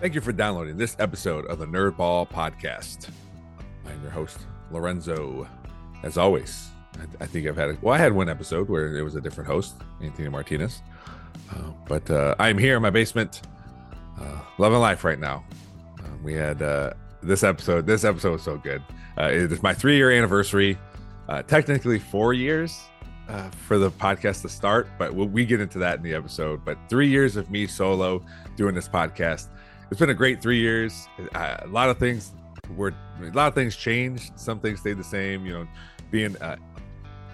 Thank you for downloading this episode of the Nerdball Podcast. I'm your host, Lorenzo. As always, I, I think I've had a, well, I had one episode where it was a different host, Anthony Martinez. Uh, but uh, I'm here in my basement, uh, loving life right now. Uh, we had uh, this episode. This episode was so good. Uh, it is my three year anniversary. Uh, technically, four years uh, for the podcast to start, but we'll, we get into that in the episode. But three years of me solo doing this podcast. It's been a great three years. A lot of things were a lot of things changed. Some things stayed the same. You know, being uh,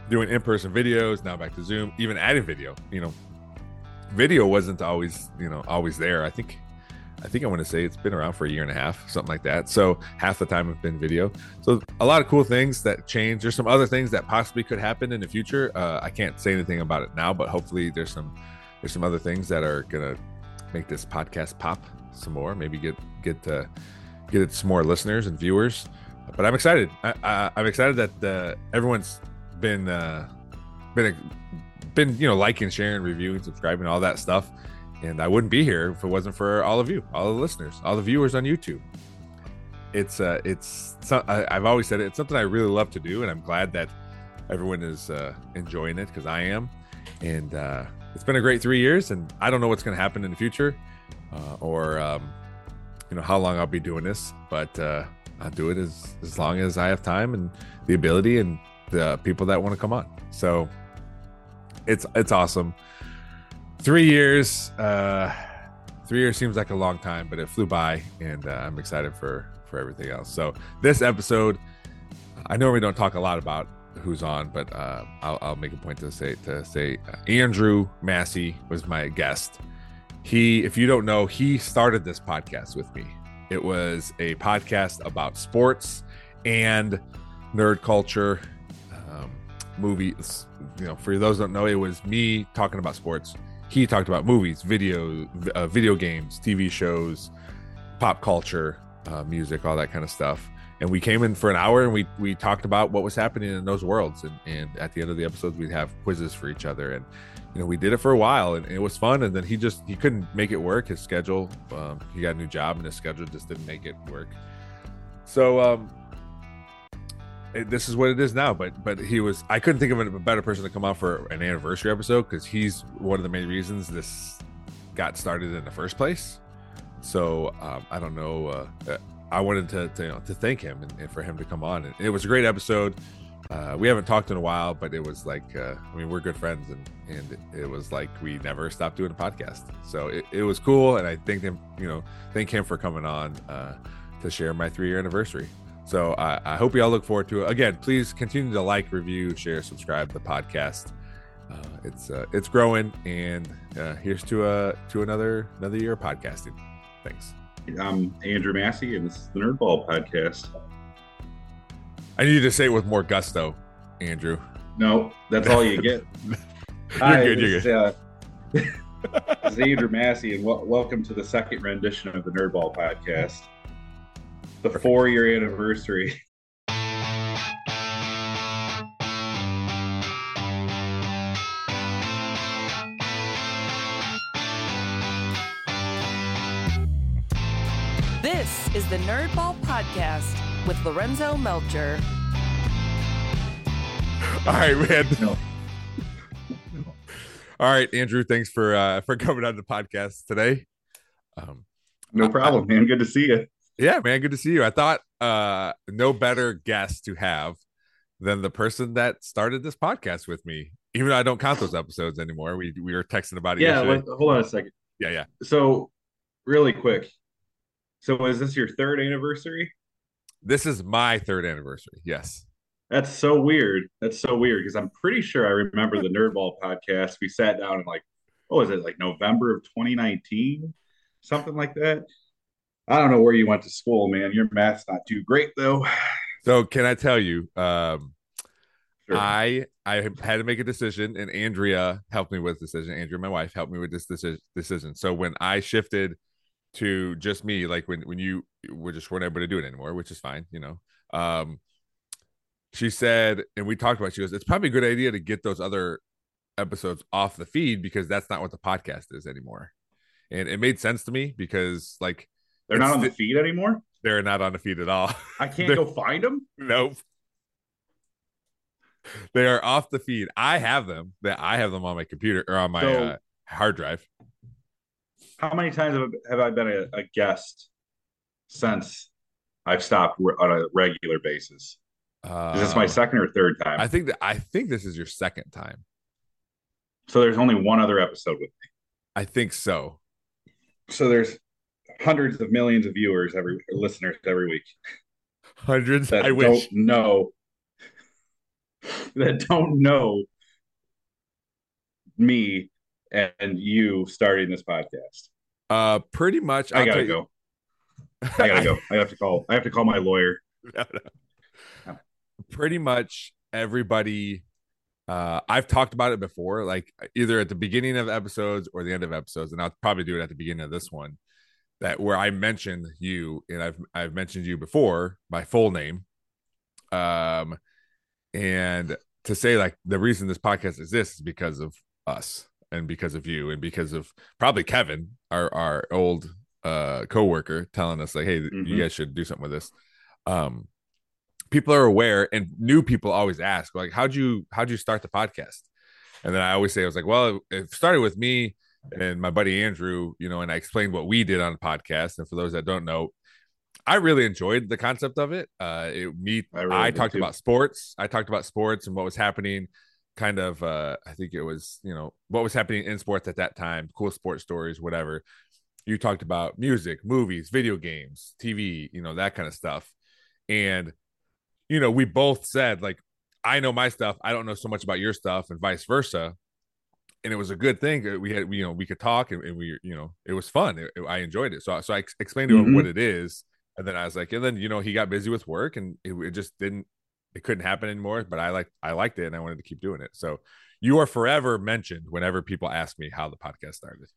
doing in person videos now back to Zoom, even adding video. You know, video wasn't always you know always there. I think I think I want to say it's been around for a year and a half, something like that. So half the time have been video. So a lot of cool things that change. There's some other things that possibly could happen in the future. Uh, I can't say anything about it now, but hopefully there's some there's some other things that are gonna make this podcast pop some more. Maybe get get uh, get it some more listeners and viewers. But I'm excited. I, I'm excited that uh, everyone's been uh, been been you know liking, sharing, reviewing, subscribing, all that stuff. And I wouldn't be here if it wasn't for all of you, all the listeners, all the viewers on YouTube. It's uh, it's I, I've always said it. It's something I really love to do, and I'm glad that everyone is uh, enjoying it because I am. And uh, it's been a great three years, and I don't know what's going to happen in the future, uh, or um, you know how long I'll be doing this, but uh, I'll do it as as long as I have time and the ability and the people that want to come on. So it's it's awesome. Three years, uh, three years seems like a long time, but it flew by, and uh, I'm excited for for everything else. So this episode, I normally don't talk a lot about who's on, but uh, I'll, I'll make a point to say to say uh, Andrew Massie was my guest. He, if you don't know, he started this podcast with me. It was a podcast about sports and nerd culture, um, movies. You know, for those don't know, it was me talking about sports. He talked about movies, video, uh, video games, TV shows, pop culture, uh, music, all that kind of stuff. And we came in for an hour and we we talked about what was happening in those worlds. And, and at the end of the episodes, we'd have quizzes for each other. And you know, we did it for a while and it was fun. And then he just he couldn't make it work. His schedule, um, he got a new job and his schedule just didn't make it work. So um, this is what it is now. But but he was I couldn't think of a better person to come out for an anniversary episode because he's one of the main reasons this got started in the first place. So um, I don't know. Uh, I wanted to to, you know, to thank him and, and, for him to come on. And it was a great episode. Uh, we haven't talked in a while, but it was like uh, I mean we're good friends, and and it was like we never stopped doing a podcast. So it, it was cool, and I thank him. You know, thank him for coming on uh, to share my three year anniversary. So I, I hope you all look forward to it. Again, please continue to like, review, share, subscribe the podcast. Uh, it's uh, it's growing, and uh, here's to uh to another another year of podcasting. Thanks. I'm Andrew Massie, and this is the Nerdball Podcast. I need you to say it with more gusto, Andrew. No, that's all you get. you're Hi, good. You're this good. is, uh, this is Andrew Massie, and wel- welcome to the second rendition of the Nerdball Podcast, the four-year anniversary. Is the Nerdball Podcast with Lorenzo Melcher. All right, man. No. All right, Andrew. Thanks for uh for coming on the podcast today. Um, No problem, man. Good to see you. yeah, man. Good to see you. I thought uh no better guest to have than the person that started this podcast with me. Even though I don't count those episodes anymore. We we were texting about it. Yeah, yesterday. let, hold on a second. yeah, yeah. So, really quick. So, is this your third anniversary? This is my third anniversary. Yes. That's so weird. That's so weird because I'm pretty sure I remember the Nerdball podcast. We sat down and like, what was it, like November of 2019? Something like that. I don't know where you went to school, man. Your math's not too great though. So can I tell you? Um, Sure. I I had to make a decision, and Andrea helped me with the decision. Andrea, my wife, helped me with this decision. Decision. So when I shifted to just me, like when when you were just weren't able to do it anymore, which is fine, you know. Um, she said, and we talked about. It, she goes, "It's probably a good idea to get those other episodes off the feed because that's not what the podcast is anymore." And it made sense to me because, like, They're not on the feed anymore. They're not on the feed at all. I can't go find them. nope. They are off the feed. I have them. That I have them on my computer or on my So- uh, hard drive. How many times have, have I been a, a guest since I've stopped re- on a regular basis? Is this my Um, second or third time? I think that I think this is your second time. so there's only one other episode with me. I think so. So there's hundreds of millions of viewers every listeners every week Hundreds. that I don't wish. know that don't know me and you starting this podcast. Uh, pretty much. I I'll gotta tell you- go. I gotta go. I have to call. I have to call my lawyer. No, no. Pretty much everybody. Uh, I've talked about it before, like either at the beginning of episodes or the end of episodes, and I'll probably do it at the beginning of this one. That where I mentioned you, and I've I've mentioned you before by full name. Um, and to say like the reason this podcast exists is because of us and because of you and because of probably Kevin, our our old uh coworker, telling us like, hey, you Mhm. guys should do something with this. Um, people are aware, and new people always ask like, how'd you how'd you start the podcast? And then I always say I was like, well, it started with me and my buddy Andrew, you know, and I explained what we did on the podcast. And for those that don't know, I really enjoyed the concept of it. Uh, it me, I I, really did talked too. about sports. I talked about sports and what was happening. Kind of, uh, I think it was, you know, what was happening in sports at that time, cool sports stories, whatever. You talked about music, movies, video games, TV, you know, that kind of stuff. And, you know, we both said like, I know my stuff. I don't know so much about your stuff, and vice versa. And it was a good thing. We had, you know, we could talk, and, and we, you know, it was fun. It- I enjoyed it. So, so I ex- explained to him Mhm. what it is, and then I was like, and then you know, he got busy with work, and it, it just didn't, it couldn't happen anymore. But I like, I liked it, and I wanted to keep doing it. So, you are forever mentioned whenever people ask me how the podcast started.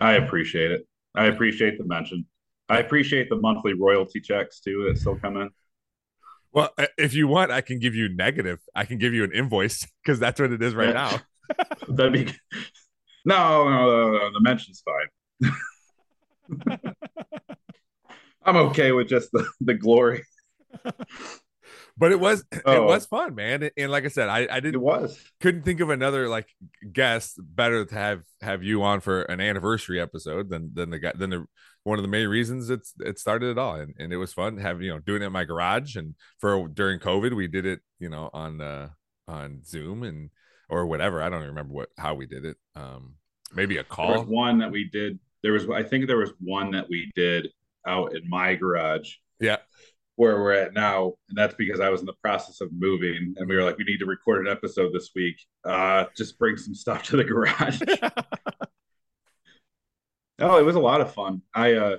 I appreciate it. I appreciate the mention. I appreciate the monthly royalty checks too that still come in. Well, if you want, I can give you negative. I can give you an invoice because that's what it is right Yeah. now. That'd be no, no, no, no, the mention's fine. I'm okay with just the, the glory. But it was, it Oh. was fun, man. And like I said, I, I didn't it was. couldn't think of another like guest better to have have you on for an anniversary episode than than the guy than the one of the main reasons it's it started it all and, and it was fun having you know doing it in my garage and for during covid we did it you know on uh on zoom and or whatever i don't even remember what how we did it um maybe a There was call one that we did. There was, I think, there was one that we did out in my garage yeah where we're at now, and that's because I was in the process of moving, and we were like, we need to record an episode this week. Uh, just bring some stuff to the garage. Oh, it was a lot of fun. I uh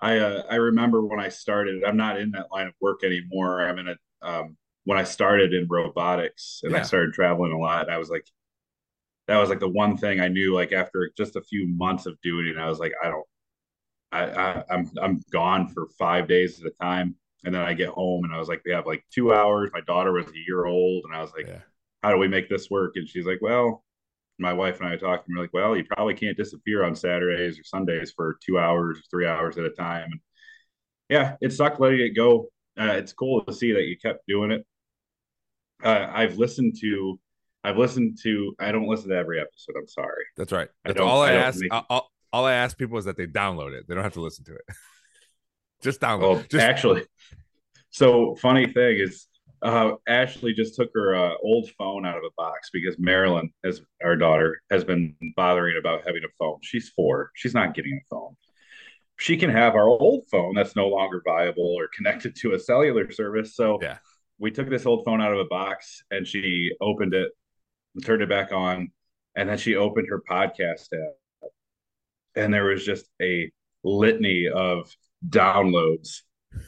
I uh I remember when I started, I'm not in that line of work anymore. I'm in a um when I started in robotics and I started traveling a lot, I was like that was like the one thing I knew like after just a few months of doing it, I was like, I don't I, I I'm I'm gone for five days at a time. And then I get home and I was like, we have like two hours. My daughter was a year old, and I was like, yeah how do we make this work? And she's like, well, my wife and I talked, and we're like, well, you probably can't disappear on Saturdays or Sundays for two hours, or three hours at a time. And yeah, it sucked letting it go. Uh, it's cool to see that you kept doing it. Uh, I've listened to, I've listened to, I don't listen to every episode. I'm sorry. that's right that's don't- all i, I ask make- all, all i ask people is that they download it they don't have to listen to it just download Well, just actually, so funny thing is, uh, Ashley just took her uh, old phone out of a box because Marilyn, as our daughter, has been bothering about having a phone. She's four. She's not getting a phone. She can have our old phone that's no longer viable or connected to a cellular service. So Yeah. we took this old phone out of a box and she opened it and turned it back on. And then she opened her podcast app. And there was just a litany of downloads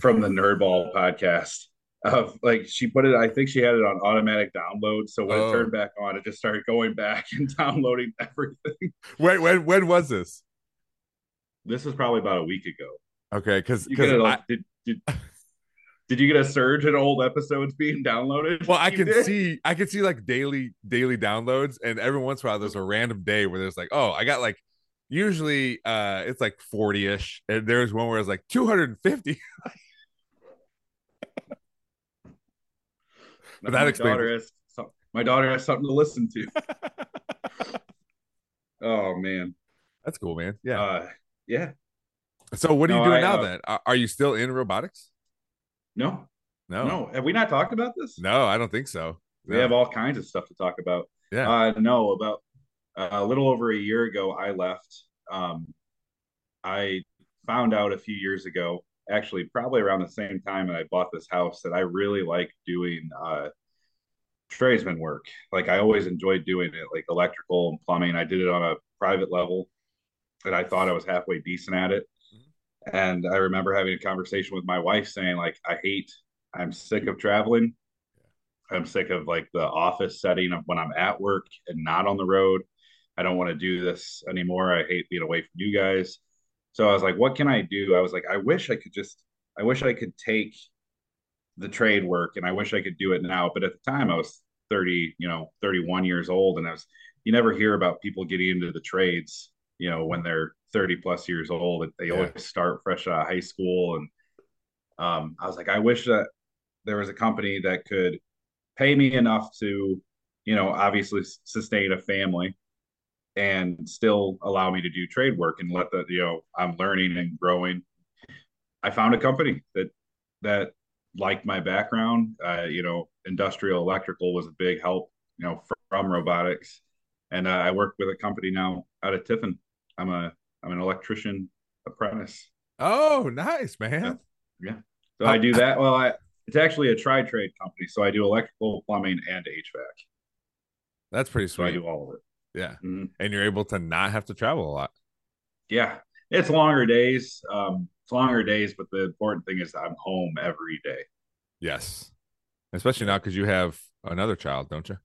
from the Nerdball podcast. Of like she put it, I think she had it on automatic download. So when Oh. it turned oh. back on, it just started going back and downloading everything. when, when when was this This was probably about a week ago. okay because it like, did, did did you get a surge in old episodes being downloaded? Well, I You can did? see I can see like daily daily downloads, and every once in a while there's a random day where there's like, oh, I got like usually uh it's like 40ish and there's one where it's like 250 But that my daughter has some, my daughter has something to listen to. oh man, that's cool man yeah uh, yeah. so what are you doing I, now uh, then are, are you still in robotics No, no no. Have we not talked about this? no i don't think so We No. have all kinds of stuff to talk about. yeah Uh, no, about uh, a little over a year ago, I left. Um, I found out a few years ago, actually, probably around the same time that I bought this house, that I really like doing uh, tradesman work. Like I always enjoyed doing it, like electrical and plumbing. I did it on a private level, and I thought I was halfway decent at it. And I remember having a conversation with my wife saying, like, I hate, I'm sick of traveling. I'm sick of like the office setting of when I'm at work and not on the road. I don't want to do this anymore. I hate being away from you guys. So I was like, what can I do? I was like, I wish I could just, I wish I could take the trade work and I wish I could do it now. But at the time I was 30, you know, 31 years old. And I was, you never hear about people getting into the trades, you know, when they're 30 plus years old. They Yeah. always start fresh out of high school. And um, I was like, I wish that there was a company that could pay me enough to, you know, obviously sustain a family and still allow me to do trade work and let the, you know, I'm learning and growing. I found a company that, that liked my background. Uh, you know, industrial electrical was a big help, you know, from, from robotics. And uh, I work with a company now out of Tiffin. I'm a, I'm an electrician apprentice. oh nice man Yeah. So I do that. Well, I, it's actually a tri trade company. So I do electrical, plumbing, and HVAC. that's pretty So I sweet do all of it. Yeah Mhm. and you're able to not have to travel a lot Yeah, it's longer days. Um, it's longer days, but the important thing is I'm home every day. yes especially now because you have another child don't you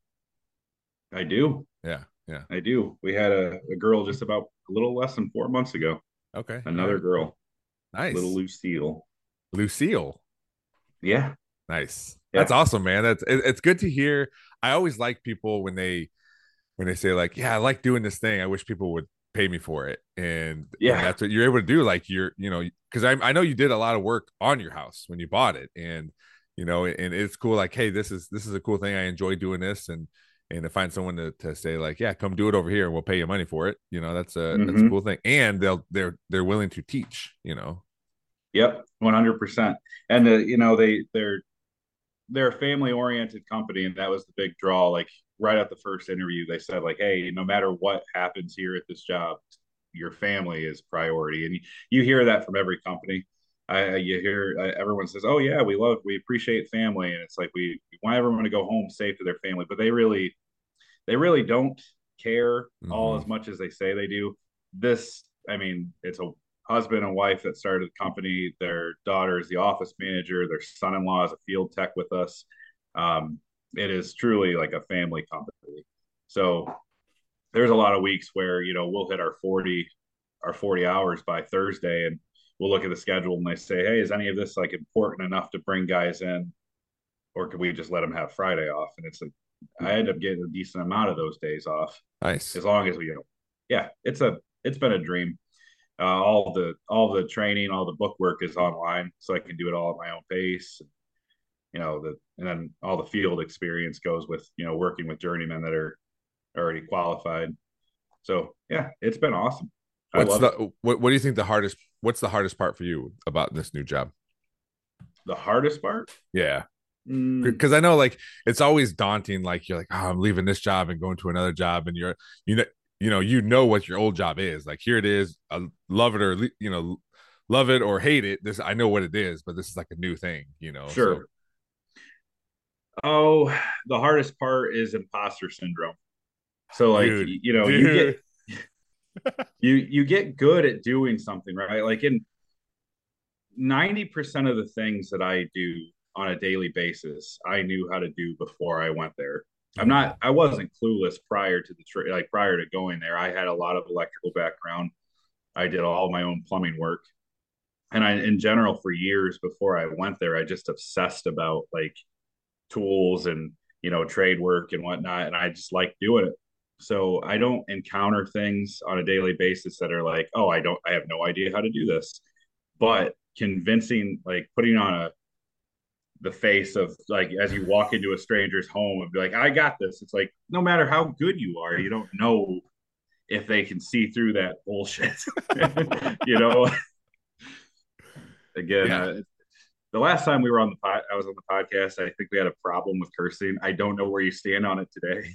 I do. yeah yeah I do. We had a, a girl just about a little less than four months ago. okay Another Alright. girl, nice little Lucille. lucille Yeah, Nice. Yeah. That's awesome, man. That's it, it's good to hear. I always like people when they when they say like, "Yeah, I like doing this thing. I wish people would pay me for it." And Yeah. and that's what you're able to do. Like you're, you know, because I I know you did a lot of work on your house when you bought it, and you know, and it's cool. Like, hey, this is this is a cool thing. I enjoy doing this, and and to find someone to, to say like, yeah, come do it over here, and we'll pay you money for it. You know, that's a that's a Mhm. cool thing. And they'll they're they're willing to teach. You know, yep, one hundred percent. And the you know they they're they're a family oriented company, and that was the big draw. Like right at the first interview, they said like, hey, no matter what happens here at this job, your family is priority, and you, you hear that from every company. I, you hear uh, everyone says, "Oh yeah, we love, we appreciate family," and it's like we, we want everyone to go home safe to their family, but they really, they really don't care all Mhm. as much as they say they do. This, I mean, it's a husband and wife that started the company. Their daughter is the office manager. Their son-in-law is a field tech with us. Um, it is truly like a family company. So there's a lot of weeks where you know we'll hit our 40 our 40 hours by Thursday and we'll look at the schedule and they say, Hey, is any of this like important enough to bring guys in? Or could we just let them have Friday off? And it's like I end up getting a decent amount of those days off nice. as long as we you know yeah, it's a it's been a dream. Uh, all the all the training, all the book work is online, so I can do it all at my own pace. You know, the and then all the field experience goes with you know working with journeymen that are already qualified. So yeah, it's been awesome. I What's the it. what? What do you think the hardest? What's the hardest part for you about this new job? The hardest part, Yeah, Mm, because I know like it's always daunting. Like you're like, oh, I'm leaving this job and going to another job, and you're you know you know you know what your old job is. Like here it is, I love it or you know love it or hate it. This I know what it is, but this is like a new thing. You know, sure. So, Oh, the hardest part is imposter syndrome. So like Dude, you know you get you you get good at doing something right like in 90% of the things that I do on a daily basis I knew how to do before I went there. I'm not mm-hmm. I wasn't clueless prior to the like prior to going there. I had a lot of electrical background. I did all my own plumbing work. And I in general for years before I went there I just obsessed about like tools and you know trade work and whatnot and I just like doing it. So I don't encounter things on a daily basis that are like, oh, I don't, I have no idea how to do this. But convincing, like putting on a the face of like as you walk into a stranger's home and be like, I got this. It's like no matter how good you are, you don't know if they can see through that bullshit. you know. Again, yeah. uh, the last time we were on the pod, I was on the podcast. I think we had a problem with cursing. I don't know where you stand on it today.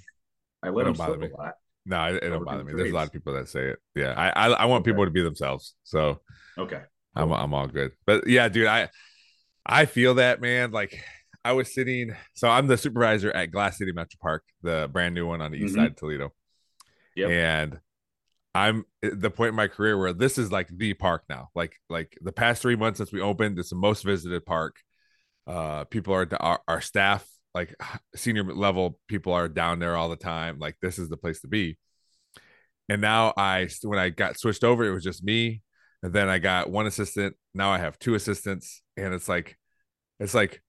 I let them bother me. a lot. No, it, it don't bother me. There's a lot of people that say it. Yeah, I I, I want okay. people to be themselves. So okay, I'm I'm all good. But yeah, dude, I I feel that man. Like I was sitting, so I'm the supervisor at Glass City Metro Park, the brand new one on the east mm-hmm. side of Toledo. Yeah, and I'm at the point in my career where this is like the park now. Like like the past three months since we opened, it's the most visited park. Uh, people are our, our staff, like senior level people, are down there all the time. Like this is the place to be. And now I, when I got switched over, it was just me, and then I got one assistant. Now I have two assistants, and it's like, it's like,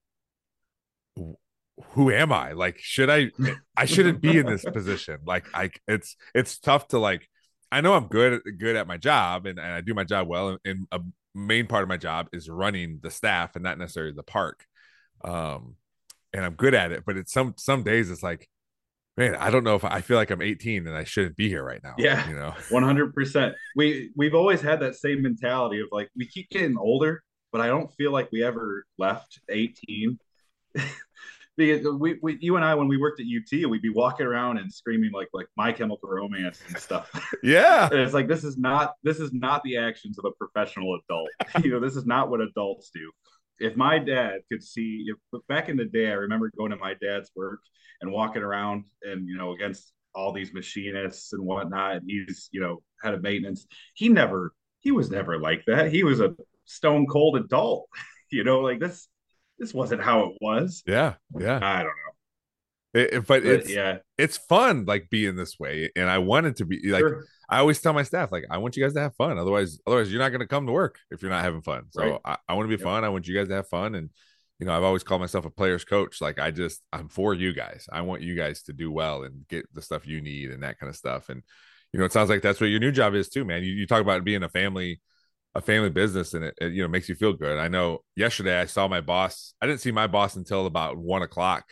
who am I? Like, should I? I shouldn't be in this position. Like, I, it's it's tough to like I know I'm good good at my job and, and I do my job well. And, and, a main part of my job is running the staff and not necessarily the park. Um, and I'm good at it, but it's some some days it's like, man, I don't know if I, I feel like I'm 18 and I shouldn't be here right now. Yeah, you know, 100. percent We we've always had that same mentality of like we keep getting older, but I don't feel like we ever left 18. because we, we, you and I, when we worked at UT, we'd be walking around and screaming like like My Chemical Romance and stuff. Yeah, and it's like this is not this is not the actions of a professional adult. you know, this is not what adults do. If my dad could see, if back in the day, I remember going to my dad's work and walking around and you know against all these machinists and whatnot. And he's you know head of maintenance. He never, he was never like that. He was a stone cold adult. you know, like this this wasn't how it was. Yeah, yeah. I don't know. It, it, but, but, it's yeah, it's fun like being this way, and I wanted to be like. Sure. I always tell my staff like I want you guys to have fun. Otherwise, otherwise you're not going to come to work if you're not having fun. So right. I, I want to be yep. fun. I want you guys to have fun, and you know I've always called myself a player's coach. Like I just I'm for you guys. I want you guys to do well and get the stuff you need and that kind of stuff. And you know it sounds like that's what your new job is too, man. You, you talk about being a family a family business and it, it, you know makes you feel good. I know yesterday I saw my boss. I didn't see my boss until about one o'clock,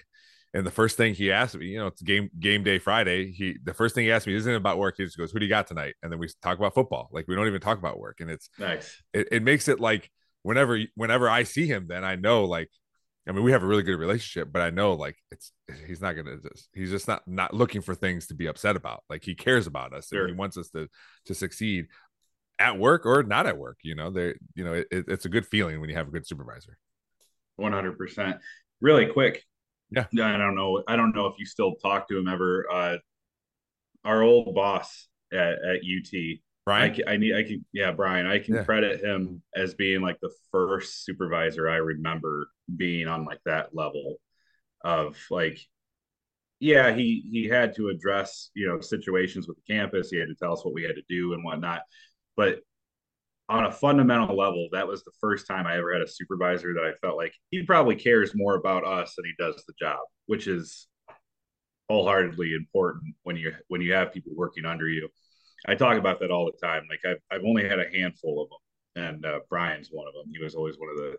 and the first thing he asked me, you know, it's game game day Friday. He the first thing he asked me isn't about work. He just goes, "Who do you got tonight?" And then we talk about football. Like we don't even talk about work, and it's nice. It, it makes it like whenever whenever I see him, then I know like. I mean, we have a really good relationship, but I know like it's he's not gonna just he's just not not looking for things to be upset about. Like he cares about us sure. and he wants us to to succeed at work or not at work. You know, they you know it, it's a good feeling when you have a good supervisor. One hundred percent. Really quick. Yeah. I don't know. I don't know if you still talk to him ever. Uh, our old boss at, at UT. Brian. I, I, need. I can. Yeah, Brian. I can yeah. credit him as being like the first supervisor I remember being on like that level of like yeah, he he had to address you know situations with the campus. He had to tell us what we had to do and whatnot. But on a fundamental level, that was the first time I ever had a supervisor that I felt like he probably cares more about us than he does the job, which is wholeheartedly important when you when you have people working under you. I talk about that all the time. Like I've I've only had a handful of them, and uh, Brian's one of them. He was always one of the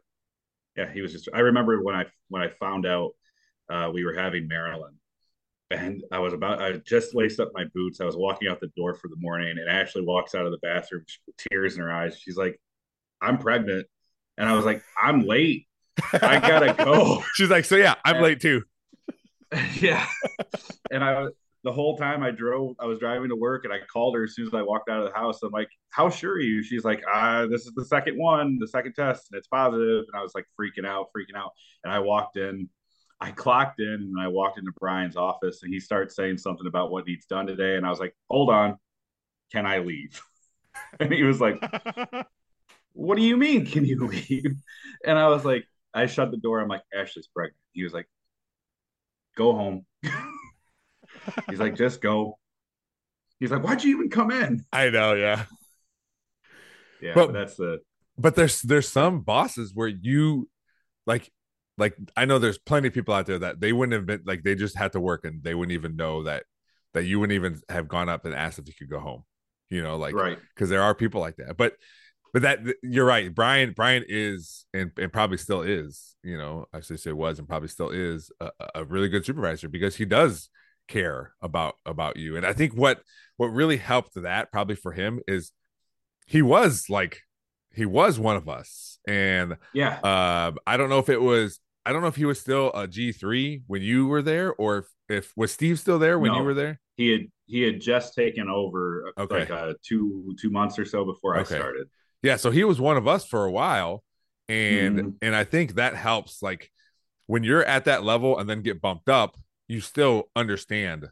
yeah. He was just. I remember when I when I found out uh, we were having Maryland and I was about I just laced up my boots. I was walking out the door for the morning, and Ashley walks out of the bathroom with tears in her eyes. She's like, "I'm pregnant," and I was like, "I'm late. I gotta go." She's like, "So yeah, I'm and, late too." yeah, and I was the whole time I drove, I was driving to work, and I called her as soon as I walked out of the house. I'm like, "How sure are you?" She's like, "Ah, this is the second one, the second test, and it's positive." And I was like freaking out, freaking out, and I walked in I clocked in and I walked into Brian's office and he starts saying something about what he's done today. And I was like, hold on, can I leave? and he was like, what do you mean, can you leave? And I was like, I shut the door. I'm like, Ashley's pregnant. He was like, go home. he's like, just go. He's like, why'd you even come in? I know, yeah. Yeah, but, but that's the but there's there's some bosses where you like like I know there's plenty of people out there that they wouldn't have been like they just had to work and they wouldn't even know that that you wouldn't even have gone up and asked if you could go home. You know, like right. because there are people like that. But but that you're right. Brian Brian is and, and probably still is, you know, I should say was and probably still is a, a really good supervisor because he does care about about you. And I think what what really helped that probably for him is he was like he was one of us. And yeah, uh, I don't know if it was I don't know if he was still a G three when you were there, or if, if was Steve still there when no, you were there. He had he had just taken over uh, okay. like uh, two two months or so before okay. I started. Yeah, so he was one of us for a while, and mm-hmm. and I think that helps. Like when you're at that level and then get bumped up, you still understand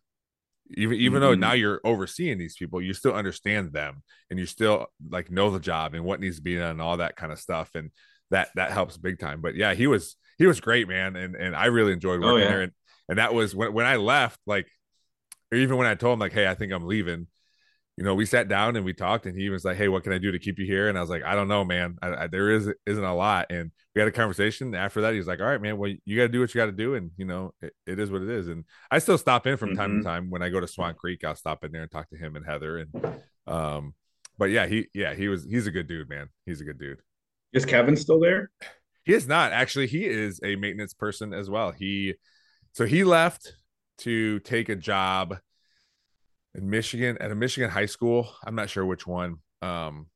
even even mm-hmm. though now you're overseeing these people you still understand them and you still like know the job and what needs to be done and all that kind of stuff and that that helps big time but yeah he was he was great man and and i really enjoyed oh, working oh, yeah. there and and that was when, when i left like or even when i told him like hey i think i'm leaving you know, we sat down and we talked, and he was like, "Hey, what can I do to keep you here?" And I was like, "I don't know, man. I, I, there is isn't a lot." And we had a conversation. After that, he was like, "All right, man. Well, you got to do what you got to do, and you know, it, it is what it is." And I still stop in from mm-hmm. time to mm-hmm. time when I go to Swan Creek. I'll stop in there and talk to him and Heather. And um, but yeah, he yeah he was he's a good dude, man. He's a good dude. Is Kevin still there? He is not actually. He is a maintenance person as well. He so he left to take a job in Michigan at a Michigan high school. I'm not sure which one. Um,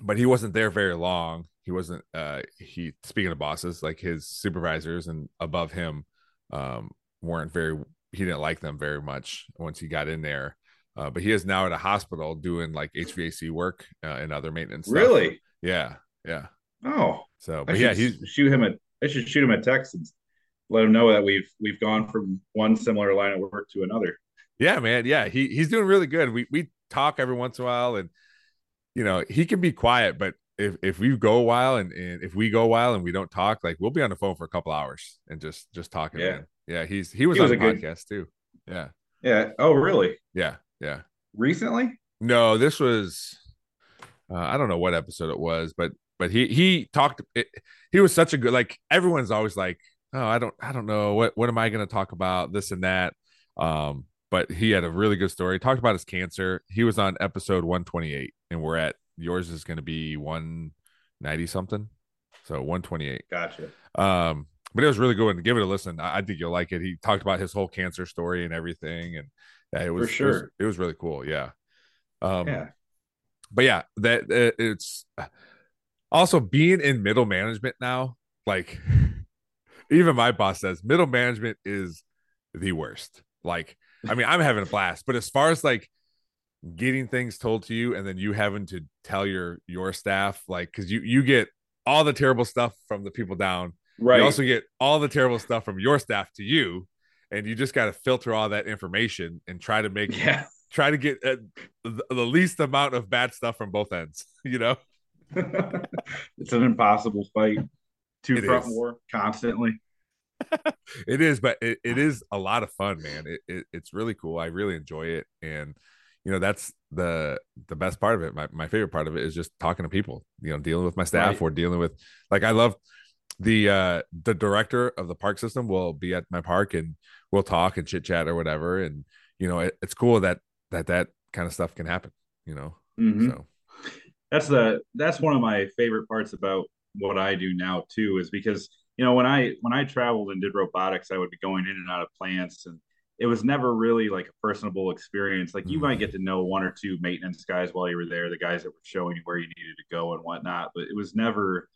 but he wasn't there very long. He wasn't uh he speaking of bosses, like his supervisors and above him um weren't very he didn't like them very much once he got in there. Uh, but he is now at a hospital doing like HVAC work uh, and other maintenance. Really? Stuff. Yeah. Yeah. Oh. So, but yeah, he's shoot him a. I should shoot him a text and let him know that we've we've gone from one similar line of work to another. Yeah, man. Yeah, he he's doing really good. We we talk every once in a while, and you know he can be quiet, but if if we go a while and, and if we go a while and we don't talk, like we'll be on the phone for a couple hours and just just talking. Yeah, man. yeah. He's he was he on was the podcast good... too. Yeah. Yeah. Oh, really? Yeah. Yeah. Recently? No, this was. Uh, I don't know what episode it was, but but he he talked. It, he was such a good like. Everyone's always like, oh, I don't I don't know what what am I going to talk about this and that. Um, but he had a really good story. He talked about his cancer. He was on episode 128, and we're at yours is going to be 190 something. So 128. Gotcha. Um, but it was really good. And give it a listen. I, I, think you'll like it. He talked about his whole cancer story and everything, and yeah, it was for sure. It was, it was really cool. Yeah. Um, yeah. But yeah, that it's also being in middle management now. Like, even my boss says middle management is the worst. Like I mean, I'm having a blast, but as far as like getting things told to you and then you having to tell your your staff, like, because you you get all the terrible stuff from the people down, right? You also get all the terrible stuff from your staff to you, and you just got to filter all that information and try to make yeah try to get uh, the, the least amount of bad stuff from both ends. You know, it's an impossible fight. Two front war constantly. it is, but it, it is a lot of fun, man. It, it, it's really cool. I really enjoy it, and you know that's the the best part of it. My my favorite part of it is just talking to people. You know, dealing with my staff right. or dealing with like I love the uh the director of the park system will be at my park and we'll talk and chit chat or whatever. And you know, it, it's cool that that that kind of stuff can happen. You know, mm-hmm. so that's the that's one of my favorite parts about what I do now too is because you know when i when i traveled and did robotics i would be going in and out of plants and it was never really like a personable experience. Like you mm. might get to know one or two maintenance guys while you were there the guys that were showing you where you needed to go and whatnot but it was never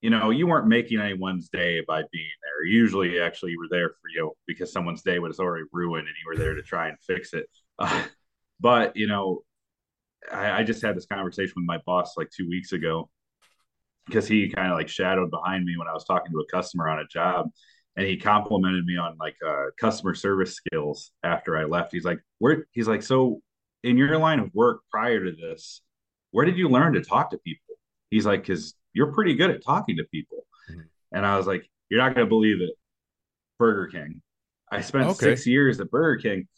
you know you weren't making anyone's day by being there. Usually actually you were there for you know, because someone's day was already ruined and you were there to try and fix it. Uh, but you know I, I just had this conversation with my boss like two weeks ago because he kind of like shadowed behind me when I was talking to a customer on a job and he complimented me on like uh, customer service skills after I left. He's like, where he's like, so in your line of work prior to this, where did you learn to talk to people? He's like, cause you're pretty good at talking to people. Mm-hmm. And I was like, you're not going to believe it. Burger King. I spent okay. six years at Burger King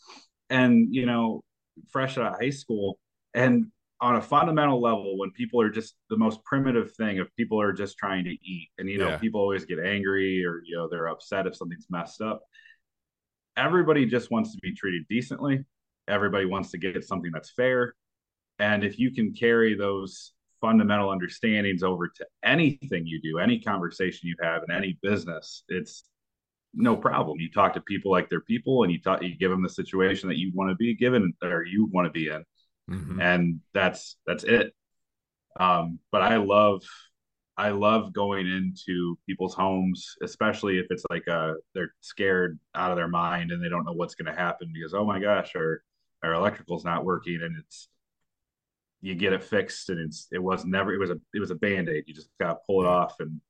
and, you know, fresh out of high school. And on a fundamental level when people are just the most primitive thing if people are just trying to eat and you know yeah. people always get angry or you know they're upset if something's messed up everybody just wants to be treated decently. Everybody wants to get something that's fair. And if you can carry those fundamental understandings over to anything you do, any conversation you have in any business, it's no problem. You talk to people like they're people and you talk you give them the situation that you want to be given or you want to be in. Mm-hmm. And that's that's it. Um, but I love I love going into people's homes, especially if it's like uh they're scared out of their mind and they don't know what's going to happen because oh my gosh, our our electrical's not working and it's you get it fixed and it's it was never it was a it was a band-aid. You just gotta pull it off and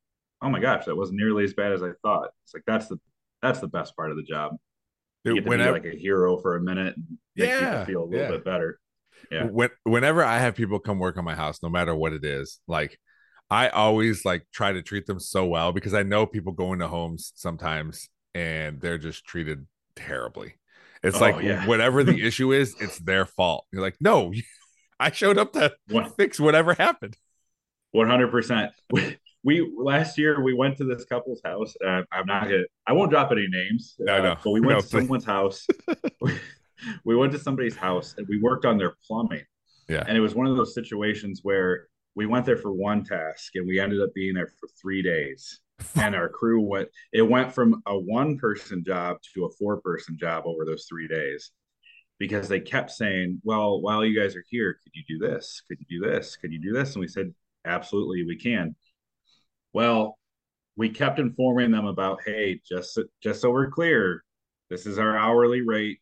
oh my gosh, that wasn't nearly as bad as I thought. It's like that's the that's the best part of the job. You get to whenever, be like a hero for a minute and make yeah, people feel a little yeah. bit better. Yeah. When, whenever I have people come work on my house, no matter what it is, like I always like try to treat them so well because I know people go into homes sometimes and they're just treated terribly. It's oh, like yeah. whatever the issue is, it's their fault. You're like, no, I showed up to what? fix whatever happened. One hundred percent. We last year we went to this couple's house. Uh, I'm not gonna. I won't drop any names. Uh, no, But we went no, to someone's house. we, we went to somebody's house and we worked on their plumbing. Yeah. And it was one of those situations where we went there for one task and we ended up being there for three days. And our crew went it went from a one person job to a four person job over those three days because they kept saying well while you guys are here could you do this? Could you do this? Could you do this? And we said absolutely we can. Well we kept informing them about hey just just so we're clear this is our hourly rate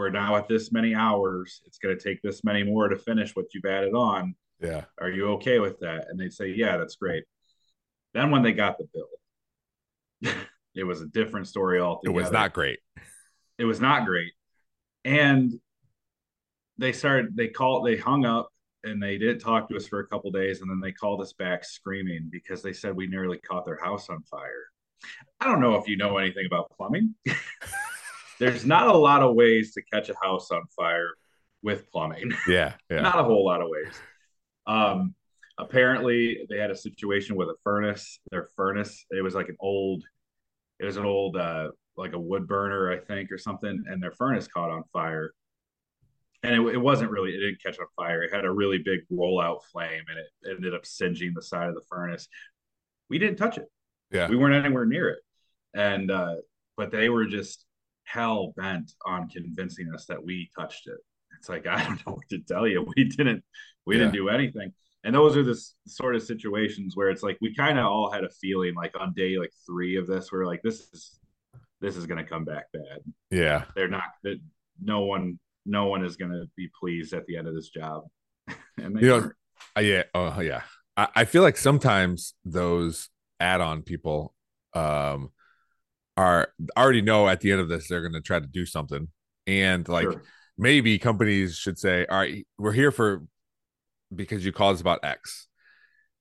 we're now at this many hours it's going to take this many more to finish what you've added on yeah are you okay with that and they'd say yeah that's great then when they got the bill, it was a different story altogether. It was not great. It was not great. And they started, they called, they hung up and they didn't talk to us for a couple days. And then they called us back screaming because they said we nearly caught their house on fire. I don't know if you know anything about plumbing. There's not a lot of ways to catch a house on fire with plumbing. Yeah. yeah. not a whole lot of ways. Um, apparently they had a situation with a furnace their furnace it was like an old it was an old uh like a wood burner i think or something and their furnace caught on fire and it, it wasn't really it didn't catch on fire it had a really big rollout flame and it ended up singeing the side of the furnace we didn't touch it yeah we weren't anywhere near it and uh but they were just hell bent on convincing us that we touched it. It's like i don't know what to tell you. We didn't we yeah. didn't do anything. And those are the sort of situations where it's like we kind of all had a feeling like on day like three of this we're like this is this is going to come back bad. Yeah. They're not that no one no one is going to be pleased at the end of this job. And they you know uh, yeah oh yeah. I, I feel like sometimes those add-on people um are already know at the end of this they're going to try to do something and like sure. maybe companies should say all right we're here for because you called us about X.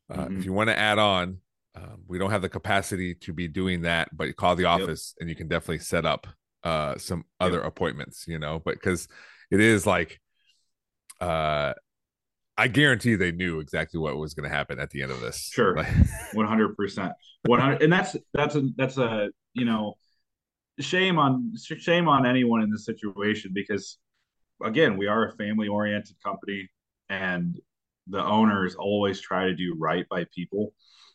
Uh, mm-hmm. If you want to add on, um, we don't have the capacity to be doing that, but you call the office yep. and you can definitely set up uh, some other yep. appointments, you know, but because it is like, uh, I guarantee they knew exactly what was going to happen at the end of this. Sure. 100%. 100. And that's, that's a, that's a, you know, shame on, shame on anyone in this situation because again, we are a family oriented company and the owners always try to do right by people.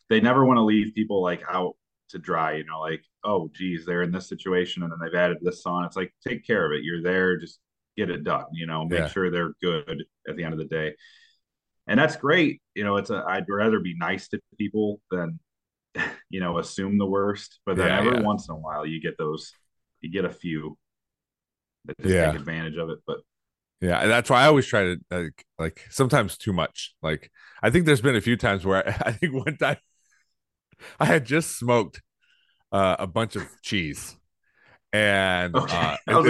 They never want to leave people like out to dry, you know, like, oh, geez, they're in this situation and then they've added this on. It's like, take care of it. You're there, just get it done, you know, make yeah. sure they're good at the end of the day. And that's great. You know, it's a, I'd rather be nice to people than, you know, assume the worst. But then yeah, every yeah. once in a while, you get those, you get a few that just take advantage of it. But yeah, and that's why I always try to like, like sometimes too much. Like I think there's been a few times where I, I think one time I had just smoked uh, a bunch of cheese, and okay. uh, all,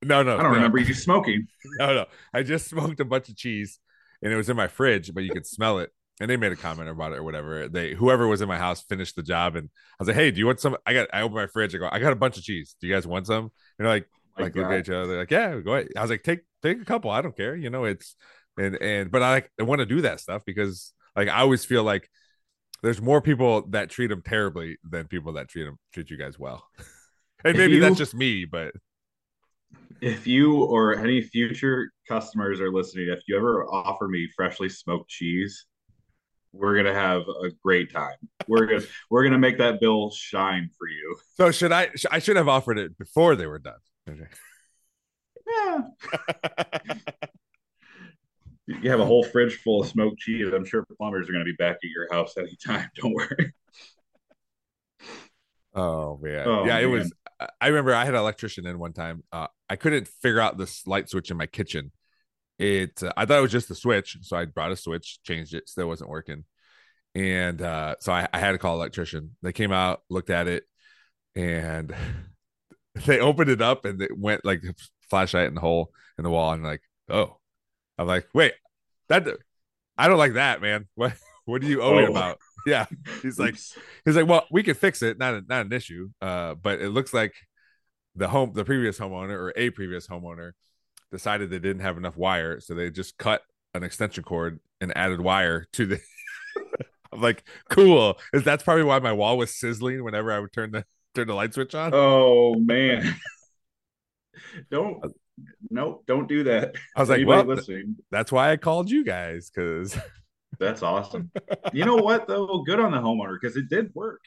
no, no, I don't no, remember you smoking. No, no, I just smoked a bunch of cheese, and it was in my fridge, but you could smell it. And they made a comment about it or whatever. They whoever was in my house finished the job, and I was like, "Hey, do you want some?" I got I opened my fridge. I go, "I got a bunch of cheese. Do you guys want some?" And they're like, like look at each other like yeah go ahead i was like take take a couple i don't care you know it's and and but i like i want to do that stuff because like i always feel like there's more people that treat them terribly than people that treat them treat you guys well And maybe you- that's just me, but If you or any future customers are listening, if you ever offer me freshly smoked cheese, we're gonna have a great time. We're gonna we're gonna make that bill shine for you. so should I? sh- I should have offered it before they were done. Okay. Yeah. You have a whole fridge full of smoked cheese. I'm sure plumbers are gonna be back at your house anytime. Don't worry. Oh man, Oh, yeah, it man. was. I- I remember I had an electrician in one time. Uh, I couldn't figure out this light switch in my kitchen. It, uh, I thought it was just the switch, so I brought a switch, changed it, still wasn't working, and uh, so I, I had to call an electrician. They came out, looked at it, and they opened it up, and it went like flashlight in the hole in the wall, and like, oh, I'm like, wait, that I don't like that, man. What what do you owe me Oh. about? Yeah, he's like, He's like, well, we could fix it, not a, not an issue. Uh, but it looks like the home, the previous homeowner or a previous homeowner decided they didn't have enough wire, so they just cut an extension cord and added wire to the. I'm like, cool. Is that's probably why my wall was sizzling whenever I would turn the turn the light switch on. Oh man. don't no, don't do that. I was like, Anybody well, listening. that's why I called you guys because That's awesome. You know what though? Good on the homeowner because it did work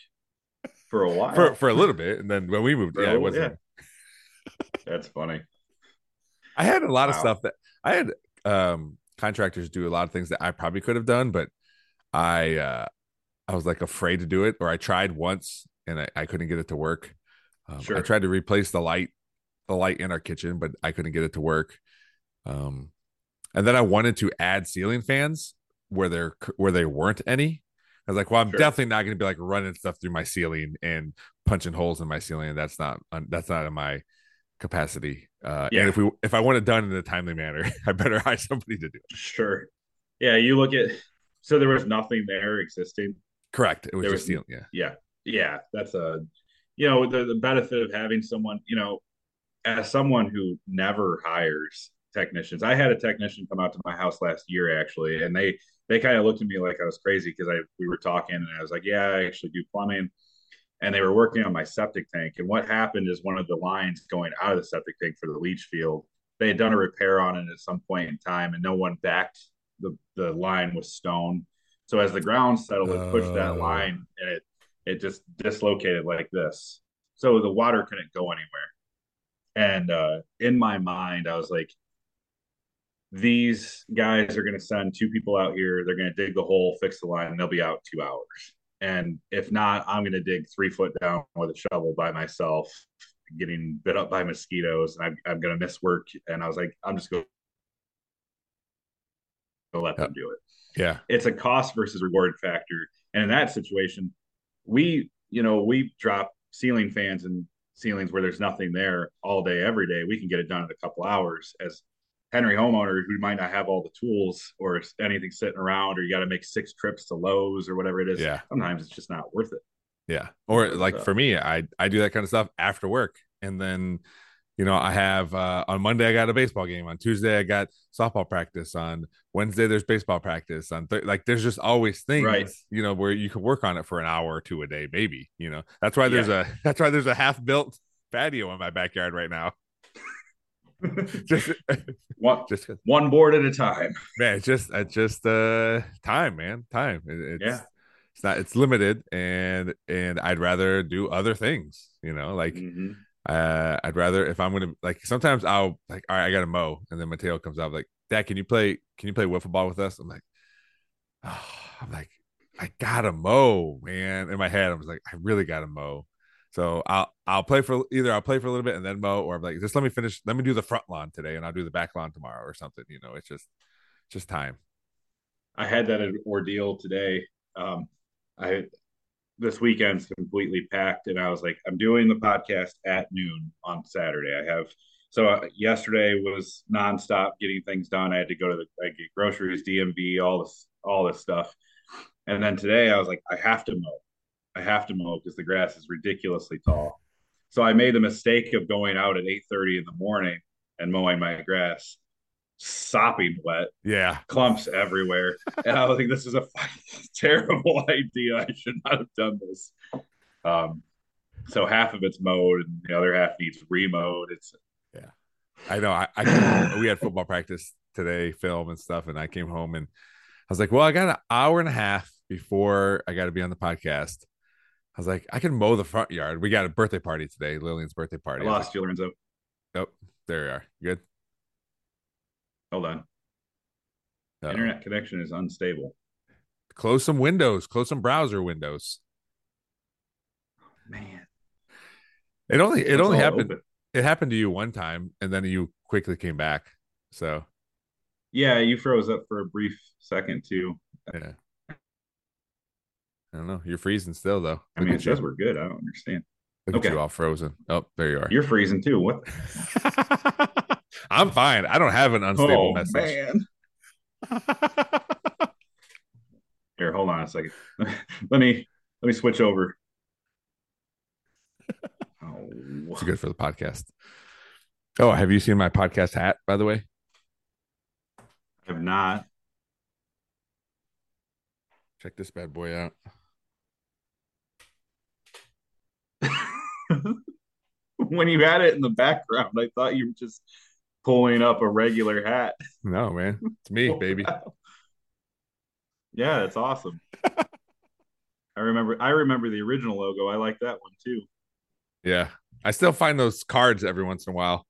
for a while. for for a little bit, and then when we moved, For yeah, it wasn't. That's funny. I had a lot of stuff that I had um contractors do a lot of things that I probably could have done, but I uh I was like afraid to do it, or I tried once and I, I couldn't get it to work. Um, I tried to replace the light, the light in our kitchen, but I couldn't get it to work. Um, and then I wanted to add ceiling fans where there where there weren't any. I was like, well, I'm Sure. definitely not going to be like running stuff through my ceiling and punching holes in my ceiling. That's not that's not in my capacity. Uh, Yeah. And if we if I want it done in a timely manner, I better hire somebody to do it. Sure. Yeah, you look at so there was nothing there existing. Correct. It was There just was-. Yeah. Yeah. Yeah. That's a you know, the, the benefit of having someone, you know, as someone who never hires technicians. I had a technician come out to my house last year actually, and they they kind of looked at me like I was crazy because I we were talking and I was like, Yeah, I actually do plumbing. And they were working on my septic tank. And what happened is one of the lines going out of the septic tank for the leach field, they had done a repair on it at some point in time, and no one backed the, the line with stone. So as the ground settled, it pushed that Oh. line and it it just dislocated like this. So the water couldn't go anywhere. And uh, in my mind, I was like, these guys are going to send two people out here. They're going to dig the hole, fix the line, and they'll be out two hours. And if not, I'm going to dig three foot down with a shovel by myself, getting bit up by mosquitoes, and I'm, I'm going to miss work. And I was like, I'm just going to let them do it Yeah. it's a cost versus reward factor. And in that situation, we, you know, we drop ceiling fans and ceilings where there's nothing there all day, every day. We can get it done in a couple hours. As Henry homeowner who might not have all the tools or anything sitting around, or you got to make six trips to Lowe's or whatever it is. Yeah. Sometimes it's just not worth it. Yeah. Or like so- for me, I I do that kind of stuff after work. And then, you know, I have uh on Monday I got a baseball game. On Tuesday I got softball practice. On Wednesday there's baseball practice. On th- like there's just always things, Right. you know, where you can work on it for an hour or two a day, maybe. You know, that's why there's a that's why there's a half built patio in my backyard right now. Just one, just one board at a time. man, it's just it's just uh time, man. Time. It- it's Yeah. it's not it's limited and and I'd rather do other things, you know, like Mhm. uh I'd rather if I'm gonna like sometimes I'll like all right, I gotta mow and then Mateo comes out like, Dad, can you play can you play wiffle ball with us? I'm like, oh, I'm like, I gotta mow, man. In my head, I was like, I really gotta mow. So I'll I'll play for either I'll play for a little bit and then mow, or I'm like, just let me finish, let me do the front lawn today and I'll do the back lawn tomorrow or something. You know, it's just just time. I had that ordeal today. Um, I this weekend's completely packed, and I was like, I'm doing the podcast at noon on Saturday. I have so uh, yesterday was nonstop getting things done. I had to go to the I get groceries, DMV, all this all this stuff, and then today I was like, I have to mow. I have to mow because the grass is ridiculously tall. So I made the mistake of going out at 8:30 in the morning and mowing my grass, sopping wet Yeah. clumps everywhere. And I was like, this is a terrible idea. I should not have done this. Um, So half of it's mowed and the other half needs remowed. It's yeah. I know. I, I we had football practice today, film and stuff, and I came home and I was like, "Well, I got an hour and a half before I got to be on the podcast." I was like, "I can mow the front yard." We got a birthday party today, Lillian's birthday I party. I lost you, Lorenzo. like, oh, there you are. Good. Hold on. Uh-oh. Internet connection is unstable. Close some windows. Close some browser windows. Man. It only it only happened. open. It happened to you one time, and then you quickly came back. So Yeah, you froze up for a brief second too. yeah. I don't know. You're freezing still though. I mean, it says we're good. I don't understand. Look at okay. you all frozen. Oh, there you are. You're freezing too. What? I'm fine. I don't have an unstable oh message. man. Here, hold on a second. let me let me switch over. Oh, it's good for the podcast. Oh, have you seen my podcast hat, by the way? I have not. Check this bad boy out. when you had it in the background, I thought you were just pulling up a regular hat. No, man. It's me, baby. Yeah, it's awesome. I remember I remember the original logo. I like that one too. Yeah. I still find those cards every once in a while.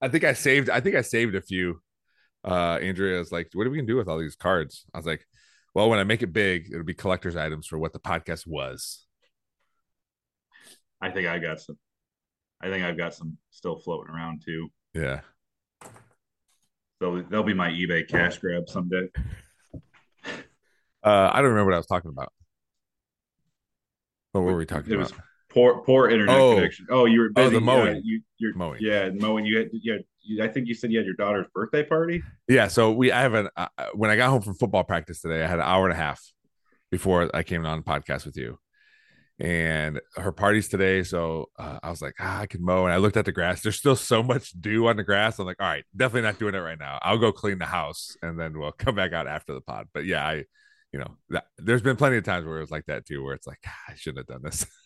I think I saved I think I saved a few. Uh Andrea's like, what are we gonna do with all these cards? I was like, well, when I make it big, it'll be collector's items for what the podcast was. I think I got some. I think I've got some still floating around too. Yeah. So they'll be my eBay cash grab someday. Uh I don't remember what I was talking about. What were we talking It about? was poor poor internet Oh. connection. Oh, you were Oh, the mowing. Yeah, you, you're Mowing. Yeah, mowing. You had. Yeah, you, I think you said you had your daughter's birthday party. Yeah, so we I have an uh, when I got home from football practice today, I had an hour and a half before I came on podcast with you, and her party's today. So uh, I was like, ah, I can mow, and I looked at the grass. There's still so much dew on the grass. I'm like, all right, definitely not doing it right now. I'll go clean the house, and then we'll come back out after the pod. But yeah, I, you know, that, there's been plenty of times where it was like that too, where it's like, ah, I shouldn't have done this.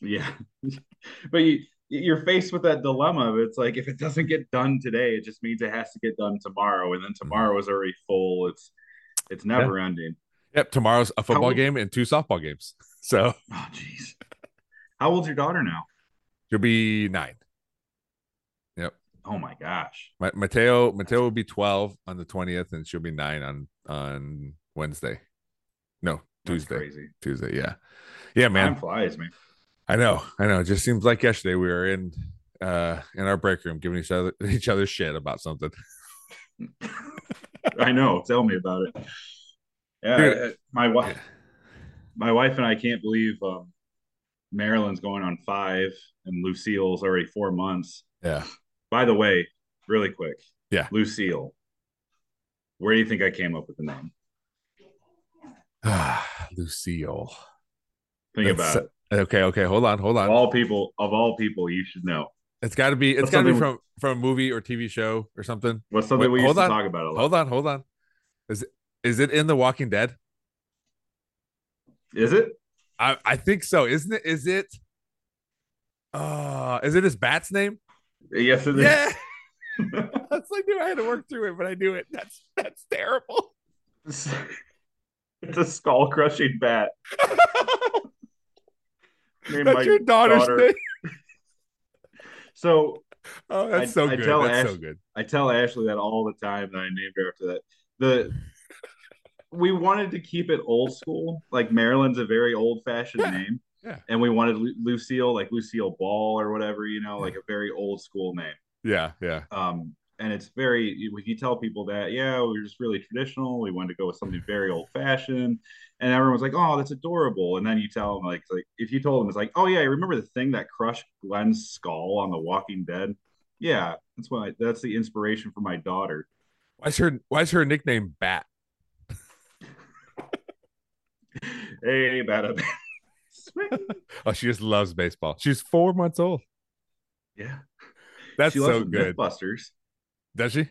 Yeah, but you you're faced with that dilemma. of It's like if it doesn't get done today, it just means it has to get done tomorrow, and then Mm-hmm. tomorrow is already full. It's it's never ending. Yep, tomorrow's a football game and two softball games, so Oh, jeez. How old's your daughter now? she'll be nine. Yep. Oh my gosh. Ma- Mateo Mateo will be 12 on the 20th and she'll be 9 on on Wednesday. No, Tuesday. crazy. Tuesday, yeah. Yeah, man. Time flies, man. I know. I know. It just seems like yesterday we were in uh in our break room giving each other each other shit about something. I know. Tell me about it. Yeah, my wife, my wife and I can't believe um, Marilyn's going on five, and Lucille's already four months. Yeah. By the way, really quick, Yeah. Lucille. Where do you think I came up with the name? Lucille. Think That's- about it. Okay, okay. Hold on, hold Of on. all people, of all people, you should know. It's got to be it's got to be from from a movie or TV show or something. What's something Wait, we used hold to on. talk about a lot? Hold on, hold on. Is it is it in The Walking Dead? Is it? I I think so. Isn't it? Is it uh is it his bat's name? Yes, it is. Yeah. That's like, dude, I had to work through it, but I knew it. That's that's terrible. it's a skull crushing bat. That's your daughter's daughter. name. So Oh, that's I- so I good. tell That's so good. I tell Ashley that all the time that I named her after that. The we wanted to keep it old school. Like Marilyn's a very old fashioned Yeah, name. yeah. And we wanted Lu- Lucille, like Lucille Ball or whatever, you know, like a very old school name. Yeah, yeah. Um, and it's very if you tell people that, yeah, we are just really traditional. We wanted to go with something very old fashioned, and everyone's like, "Oh, that's adorable." And then you tell them like, like if you told them it's like, "Oh yeah, I remember the thing that crushed Glenn's skull on The Walking Dead?" Yeah, that's why that's the inspiration for my daughter. Why's her why's her nickname Bat? Hey, bada. Oh, she just loves baseball. She's four months old. yeah, That's she so good. MythBusters. Does she?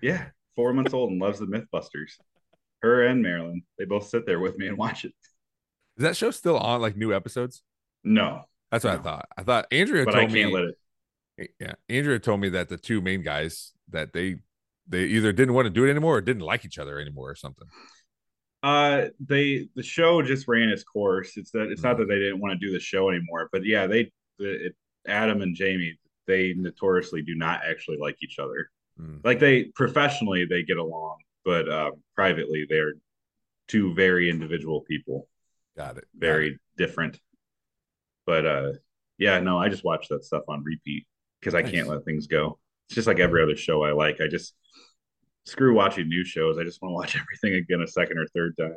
Yeah, four months old and loves the MythBusters. Her and Marilyn, they both sit there with me and watch it. Is that show still on like new episodes? No, That's what I thought. I thought Andrea but I told can't me. let it. Yeah, Andrea told me that the two main guys that they they either didn't want to do it anymore or didn't like each other anymore or something. Uh, they the show just ran its course. It's that it's not Mhm. that they didn't want to do the show anymore, but yeah, they the, it, Adam and Jamie they notoriously do not actually like each other. Mm, Like they professionally they get along, but uh, privately they're two very individual people, got it. got it. very different. But uh, yeah, no, I just watch that stuff on repeat because I Nice. can't let things go. It's just like every other show I like. I just screw watching new shows. I just want to watch everything again a second or third time.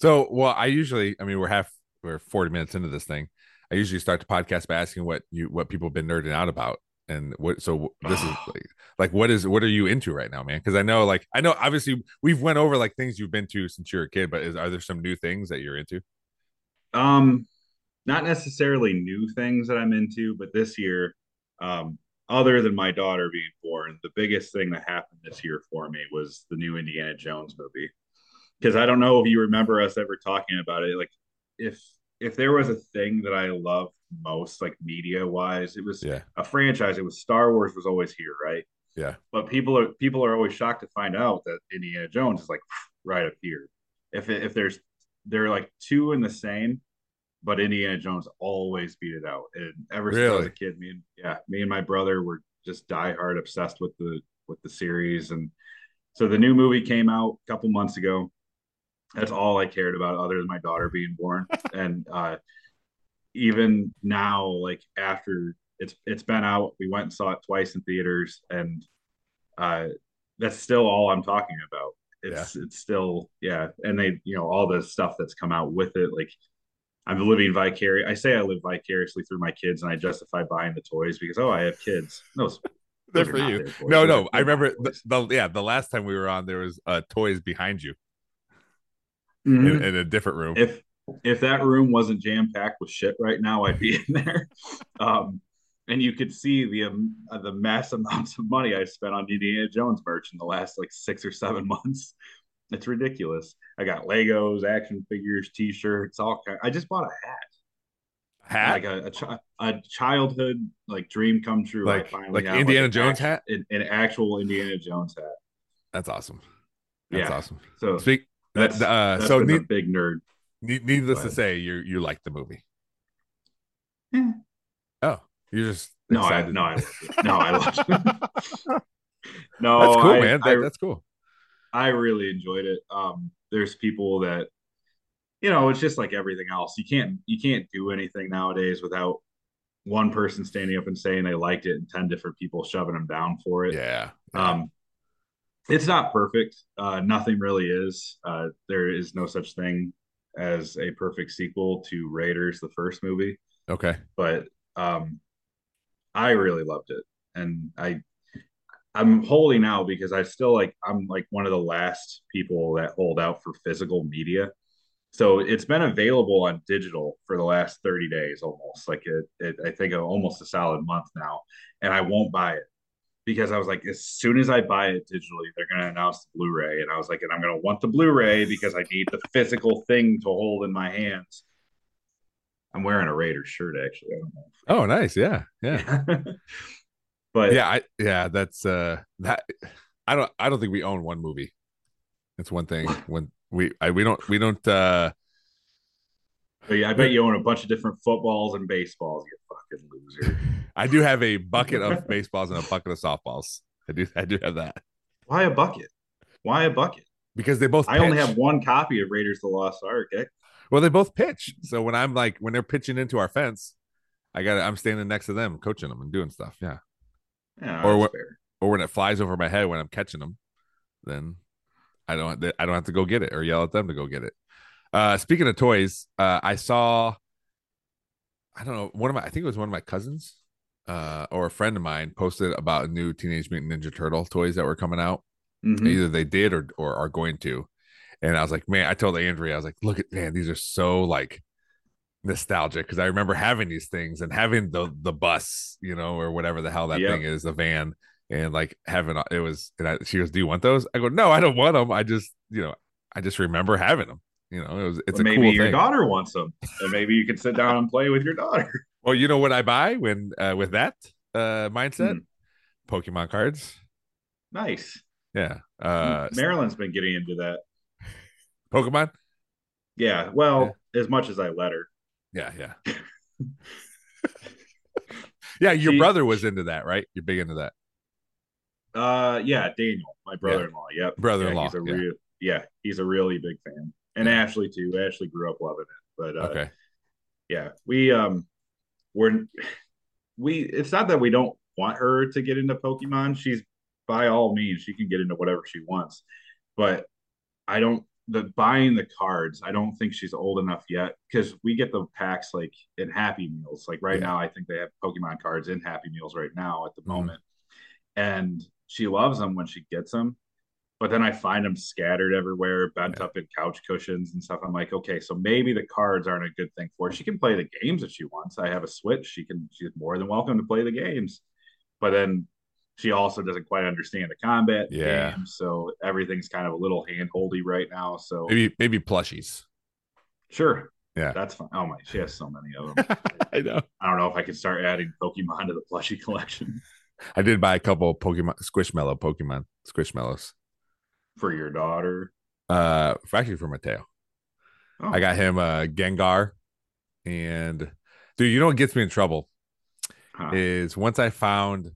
So, well, I usually, I mean, we're half, we're 40 minutes into this thing. I usually start the podcast by asking what you, what people have been nerding out about. And what, so this is like, like, what is, what are you into right now, man? Cause I know, like, I know obviously we've went over like things you've been to since you were a kid, but is, are there some new things that you're into? Um, not necessarily new things that I'm into, but this year, um, other than my daughter being born, the biggest thing that happened this year for me was the new Indiana Jones movie. Because I don't know if you remember us ever talking about it. Like, if if there was a thing that I loved most, like media wise, it was Yeah. a franchise. It was Star Wars was always here, right? Yeah. But people are people are always shocked to find out that Indiana Jones is like right up here. If it, if there's they're like two in the same, but Indiana Jones always beat it out. And ever since I was a kid, me and yeah, me and my brother were just diehard obsessed with the with the series. And so the new movie came out a couple months ago. That's all I cared about, other than my daughter being born. and uh, even now, like after it's it's been out, we went and saw it twice in theaters, and uh, that's still all I'm talking about. It's it's still yeah, and they you know all the stuff that's come out with it, like I'm living vicarious. I say I live vicariously through my kids, and I justify buying the toys because oh, I have kids. Those, They're those are for you. their toys. No, no. I they're my remember the, the, yeah, the last time we were on, there was uh toys behind you Mhm. in, in a different room. if if that room wasn't jam packed with shit right now, I'd be in there. Um, and you could see the um, uh, the mass amounts of money I spent on Indiana Jones merch in the last like six or seven months. It's ridiculous. I got Legos, action figures, T-shirts, all kind. I just bought a hat, Hat? like a, a, chi- a childhood like dream come true. Like- like got, Indiana an Jones hat? an, an actual Indiana Jones hat. That's awesome. That's yeah. awesome. So Speak. that's uh, that's so need, a big nerd. need, needless to say, you you like the movie. Yeah. Oh, you're just No, I, no, I, no, I loved it. no, That's cool, I, man. That, that's cool. I really enjoyed it. Um, there's people that, you know, it's just like everything else. You can't you can't do anything nowadays without one person standing up and saying they liked it and ten different people shoving them down for it. Yeah. Um, it's not perfect. Uh, nothing really is. Uh, there is no such thing as a perfect sequel to Raiders, the first movie okay. but um I really loved it. And I I'm holding out because I still like I'm like one of the last people that hold out for physical media. So it's been available on digital for the last 30 days almost. Like it, it I think uh, almost a solid month now. And I won't buy it because I was like, as soon as I buy it digitally, they're gonna announce the Blu-ray. And I was like, and I'm gonna want the Blu-ray because I need the physical thing to hold in my hands. I'm wearing a Raiders shirt actually. I don't know. Oh, nice. Yeah. Yeah. but yeah. I yeah. That's uh that. I don't. I don't think we own one movie. That's one thing. When we I, we don't we don't. uh I bet you own a bunch of different footballs and baseballs, you fucking loser. I do have a bucket of baseballs and a bucket of softballs. I do. I do have that Why a bucket? Why a bucket? because they both. I only have one copy of Raiders the Lost Ark. Eh? Well, they both pitch. So when I'm like when they're pitching into our fence, I got I'm standing next to them, coaching them and doing stuff. Yeah. Yeah, Or what- fair. Or when it flies over my head when I'm catching them, then I don't I don't have to go get it or yell at them to go get it. Uh speaking of toys, uh I saw I don't know, one of my I think it was one of my cousins uh or a friend of mine posted about new Teenage Mutant Ninja Turtle toys that were coming out. Mhm. Either they did or or are going to. And I was like, man, I told Andrea, I was like, look at man, these are so like nostalgic because I remember having these things and having the the bus, you know, or whatever the hell that Yep. thing is, the van, and like having it was. And I, she goes, "Do you want those?" I go, "No, I don't want them. I just, you know, I just remember having them." You know, it was it's a maybe cool your thing. daughter wants them, and maybe you can sit down and play with your daughter. Well, you know what I buy when uh, with that uh, mindset? Hmm. Pokemon cards. Nice. Yeah. Uh, Marilyn's been getting into that. Pokemon. Yeah. Well, as much as I let her. Yeah, yeah. yeah, your brother was into that, right? You're big into that. Uh, yeah, Daniel, my brother-in-law. Yep, Brother-in-law, Yeah, he's a yeah. real, yeah, he's a really big fan, and Yeah. Ashley too. Ashley grew up loving it, but uh, Okay. yeah, we um, we're we. It's not that we don't want her to get into Pokemon. She's by all means she can get into whatever she wants, but I don't. The buying the cards, I don't think she's old enough yet because we get the packs like in Happy Meals. Like right Yeah. now, I think they have Pokemon cards in Happy Meals right now at the Mhm. moment, and she loves them when she gets them. But then I find them scattered everywhere, bent Yeah. up in couch cushions and stuff. I'm like, okay, so maybe the cards aren't a good thing for her. She can play the games if she wants. I have a Switch. She can. She's more than welcome to play the games. But then she also doesn't quite understand the combat Yeah. games, so everything's kind of a little handholdy right now. So Maybe maybe plushies. sure, Yeah. that's fine. Oh my, she has so many of them. I know. I don't know if I could start adding Pokemon to the plushie collection I did buy a couple of Pokemon Squishmallow Pokemon Squishmallows. for your daughter. Uh, actually for Mateo. Oh, I got him uh Gengar, and dude, you know what gets me in trouble huh. is once I found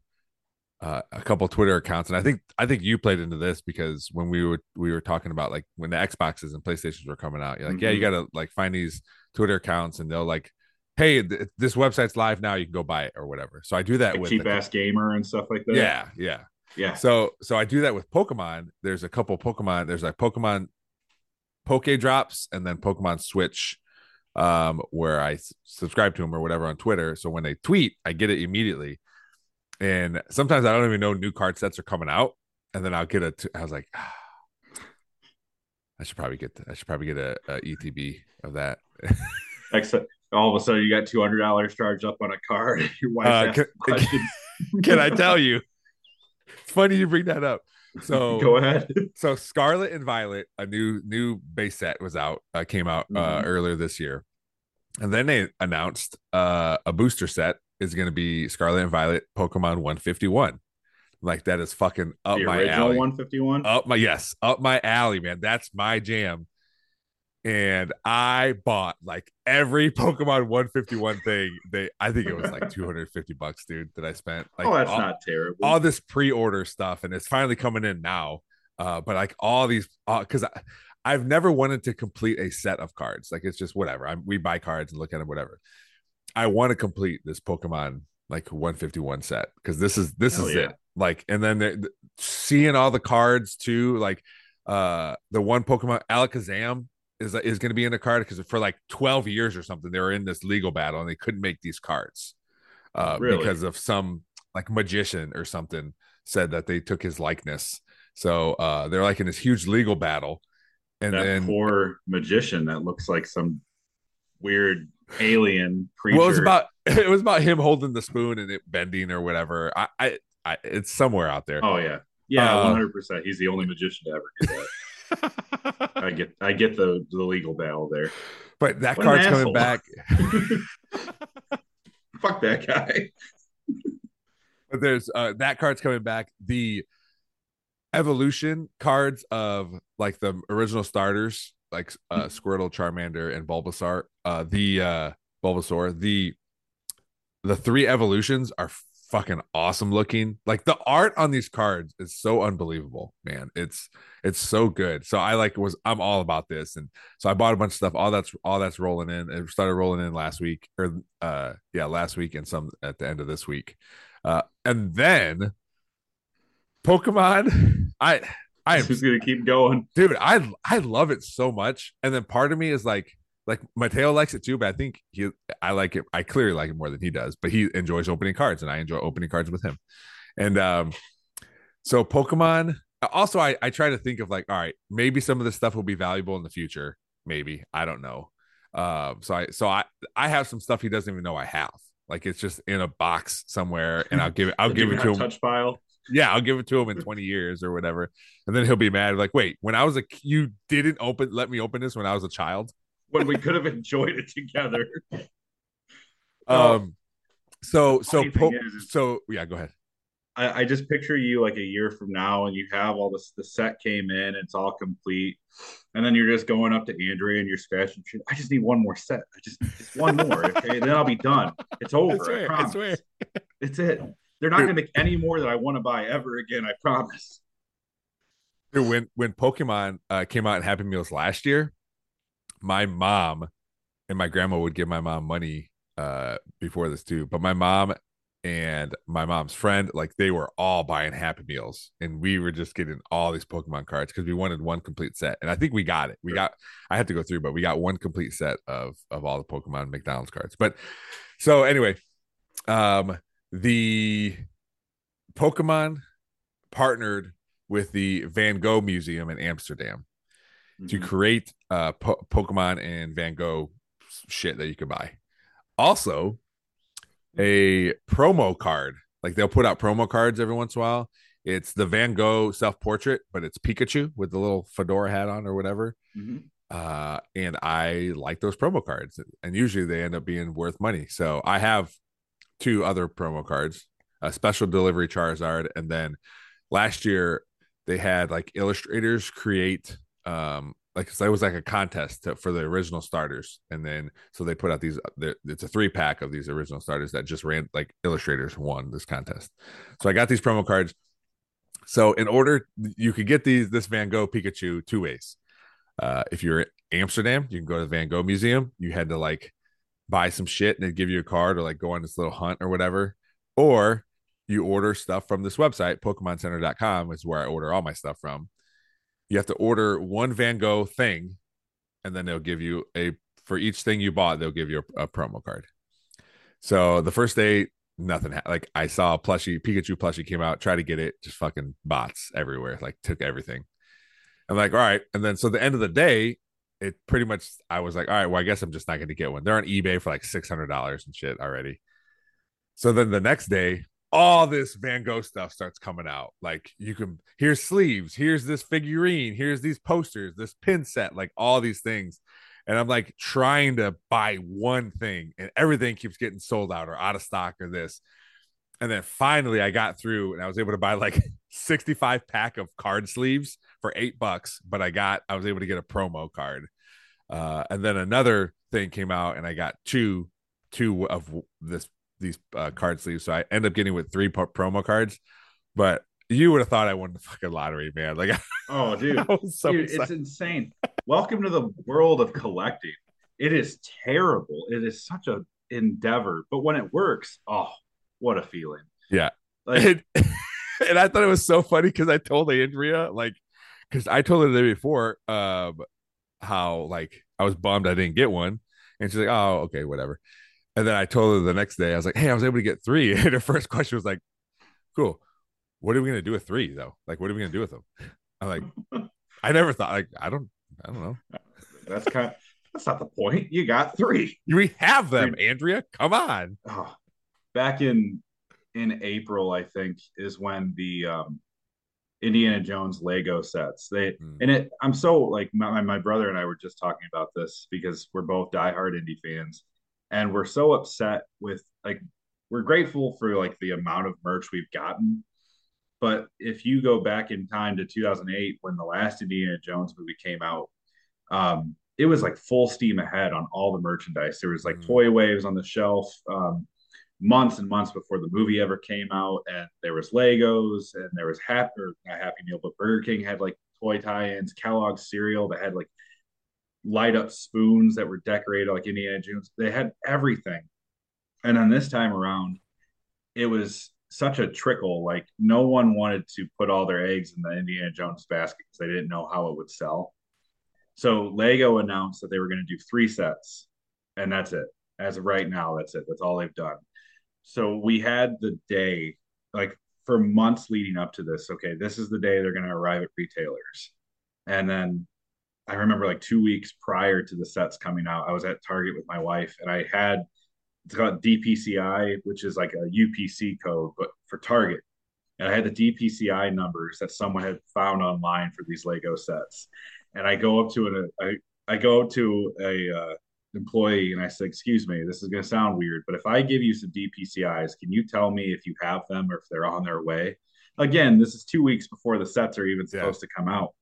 uh, a couple Twitter accounts, and I think I think you played into this because when we were we were talking about like when the Xboxes and PlayStations were coming out, you're like, yeah, you Mhm. gotta like find these Twitter accounts, and they'll like, hey, th- this website's live now, you can go buy it or whatever. So I do that like with cheap ass gamer and stuff like that. yeah, yeah. yeah. So so I do that with Pokemon. There's a couple Pokemon. There's like Pokemon Poke Drops and then Pokemon Switch, um, where I subscribe to them or whatever on Twitter. So when they tweet, I get it immediately. And sometimes I don't even know new card sets are coming out, and then I'll get a. T- I was like, ah, I should probably get. I should probably get a, a ETB of that. Except all of a sudden you got two hundred dollars charged up on a card. Your wife's Uh, can-. Can I tell you? It's funny you bring that up. So Go ahead. so Scarlet and Violet, a new new base set was out, uh, came out uh, Mhm. earlier this year, and then they announced uh, a booster set is going to be Scarlet and Violet Pokemon 151. Like that is fucking up the my alley. one fifty one. Up my yes, up my alley, man. That's my jam. And I bought like every Pokemon 151 thing. They, I think it was like 250 bucks, dude, that I spent. Like oh, that's all- not terrible. all this pre-order stuff and it's finally coming in now uh but like all these because I, i've never wanted to complete a set of cards like it's just whatever I'm, we buy cards and look at them whatever i want to complete this pokemon like 151 set because this is this Hell is yeah. it like and then the, the- seeing all the cards too like uh the one pokemon alakazam is is going to be in the card because for like 12 years or something they were in this legal battle and they couldn't make these cards uh Really? because of some like magician or something said that they took his likeness. So uh they're like in this huge legal battle. And that then poor magician that looks like some weird alien creature. well, it was about it was about him holding the spoon and it bending or whatever. I I, I it's somewhere out there. Oh yeah, yeah, Uh, one hundred percent. He's the only magician to ever do that. I get, I get the the legal battle there. but that What card's coming back. Fuck that guy. But there's uh that card's coming back. The evolution cards of like the original starters, like uh Squirtle, Charmander, and Bulbasaur. Uh the uh Bulbasaur, the the three evolutions are fucking awesome looking. Like the art on these cards is so unbelievable, man. It's it's so good. So I like was I'm all about this. And so I bought a bunch of stuff. All that's all that's rolling in. It started rolling in last week or uh yeah, last week and some at the end of this week. Uh and then Pokemon, I I am just gonna keep going. dude i i love it so much. And then part of me is like like mateo likes it too but i think he i like it i clearly like it more than he does but he enjoys opening cards and i enjoy opening cards with him. And um so pokemon also i i try to think of like all right maybe some of this stuff will be valuable in the future. Maybe i don't know. Um so i so i i have some stuff he doesn't even know i have. Like it's just in a box somewhere and i'll give it i'll give it to him. Touch file. Yeah, I'll give it to him in 20 years or whatever. And then he'll be mad. Like, wait, when I was a you didn't open let me open this when I was a child. when we could have enjoyed it together. Um so so po- is- so yeah, go ahead. I, I just picture you like a year from now, and you have all this. The set came in, it's all complete, and then you're just going up to Andrea and you're scratching. I just need one more set. I just, just one more, okay? then I'll be done. It's over. I swear, I promise. It's it. They're not going to make any more that I want to buy ever again. I promise. Dude, when when Pokemon uh, came out in Happy Meals last year, my mom and my grandma would give my mom money uh, before this too. But my mom and my mom's friend, like they were all buying Happy Meals, and we were just getting all these Pokemon cards because we wanted one complete set. And I think we got it. We got. I had to go through, but we got one complete set of of all the Pokemon McDonald's cards. But so anyway, um, the Pokemon partnered with the Van Gogh Museum in Amsterdam to Mhm. create uh po- Pokemon and Van Gogh shit that you could buy. Also, a promo card. Like they'll put out promo cards every once in a while. It's the Van Gogh self portrait, but it's Pikachu with the little fedora hat on or whatever. Mhm. Uh, and I like those promo cards, and usually they end up being worth money. So I have two other promo cards: a special delivery Charizard, and then last year they had like illustrators create um like so it was like a contest to, for the original starters. And then so they put out these the- it's a three pack of these original starters that just ran like illustrators won this contest. So i got these promo cards. So in order you could get these this van gogh pikachu two ways. Uh if you're in amsterdam you can go to the van gogh museum. You had to like buy some shit and they'd give you a card or like go on this little hunt or whatever or you order stuff from this website pokemoncenter.com is where i order all my stuff from. You have to order one van gogh thing and then they'll give you a for each thing you bought they'll give you a, a promo card. So the first day nothing ha- like i saw a plushie pikachu plushie came out try to get it just fucking bots everywhere like took everything. I'm like all right. And then so the end of the day it pretty much i was like all right well i guess i'm just not going to get one they're on ebay for like $600 and shit already so then the next day, all this Van Gogh stuff starts coming out. Like you can here's sleeves, here's this figurine, here's these posters, this pin set, like all these things. And I'm like trying to buy one thing, and everything keeps getting sold out or out of stock or this. And then finally, I got through and I was able to buy like 65 pack of card sleeves for eight bucks. But I got, I was able to get a promo card. Uh, and then another thing came out, and I got two, two of this these uh, card sleeves. So I end up getting with three po- promo cards. But you would have thought I won the fucking lottery, man. Like Oh, dude. So Dude, it's insane. Welcome to the world of collecting. It is terrible. It is such a endeavor, but when it works, oh, what a feeling. Yeah. Like, and, and I thought it was so funny because I told Andrea, like, because I told her the day before, um, how like I was bummed I didn't get one, and she's like, "Oh, okay, whatever." And then I told her the next day, I was like, "Hey, I was able to get three. And her first question was like, "Cool, what are we gonna do with three though? Like, what are we gonna do with them?" I'm like, I never thought, like, I don't, I don't know. that's kind of, that's not the point. You got three. We have them, Andrea. Come on. Oh, back in in April, I think, is when the um Indiana Jones Lego sets. They Mm. and it I'm so like my, my brother and I were just talking about this because we're both diehard Indy fans and we're so upset with like we're grateful for like the amount of merch we've gotten. But if you go back in time to 2008 when the last Indiana Jones movie came out, um, it was like full steam ahead on all the merchandise. There was like Mhm. toy waves on the shelf um, months and months before the movie ever came out, and there was Legos and there was Happy or not Happy Meal, but Burger King had like toy tie-ins, Kellogg's cereal that had like light up spoons that were decorated like Indiana Jones. They had everything, and then this time around, it was such a trickle. Like no one wanted to put all their eggs in the Indiana Jones basket because they didn't know how it would sell. So Lego announced that they were going to do three sets, and that's it. As of right now, that's it. That's all they've done. So we had the day, like for months leading up to this. Okay, this is the day they're going to arrive at retailers, and then I remember like two weeks prior to the sets coming out, I was at Target with my wife, and I had it's called DPCI, which is like a UPC code, but for Target. and I had the DPCI numbers that someone had found online for these Lego sets. And I go up to an I, I go to a uh, employee and I said, "Excuse me, this is going to sound weird, but if I give you some DPCIs, can you tell me if you have them or if they're on their way?" Again, this is two weeks before the sets are even supposed yeah. to come out.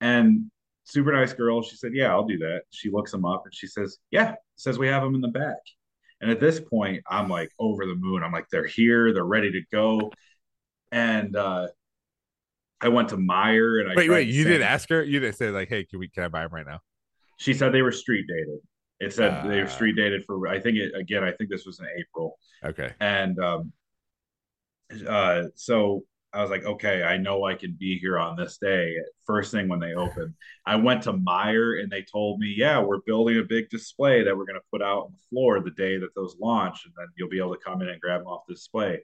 And super nice girl, she said, "Yeah, I'll do that." She looks them up and she says, "Yeah," says we have them in the back. And at this point, I'm like over the moon. I'm like, they're here, they're ready to go. And uh I went to Meijer and I wait, wait, you didn't ask her? You didn't say like, hey, can we can I buy them right now? She said they were street dated. It said uh, they were street dated for I think it again, I think this was in April. Okay. And um uh so I was like, okay, I know I can be here on this day. First thing when they open, I went to Meijer and they told me, yeah, we're building a big display that we're going to put out on the floor the day that those launch, and then you'll be able to come in and grab them off the display.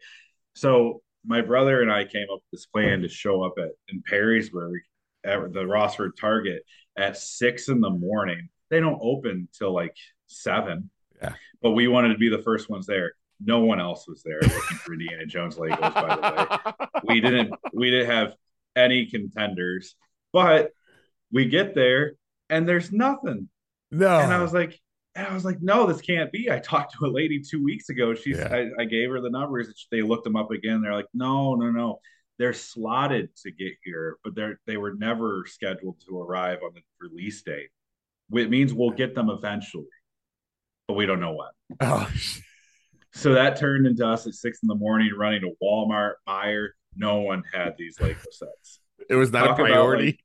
So my brother and I came up with this plan to show up at in Perrysburg at the Rossford Target at six in the morning. They don't open till like seven. Yeah. But we wanted to be the first ones there. No one else was there looking for Indiana Jones Legos, by the way. We didn't we didn't have any contenders, but we get there and there's nothing. No. And I was like, and I was like, no, this can't be. I talked to a lady two weeks ago. She's yeah. I, I, gave her the numbers. They looked them up again. They're like, no, no, no. They're slotted to get here, but they're they were never scheduled to arrive on the release date. It means we'll get them eventually, but we don't know when. Oh so that turned into us at six in the morning running to Walmart, Meijer. No one had these Lego sets. It was not Talk a uh, priority.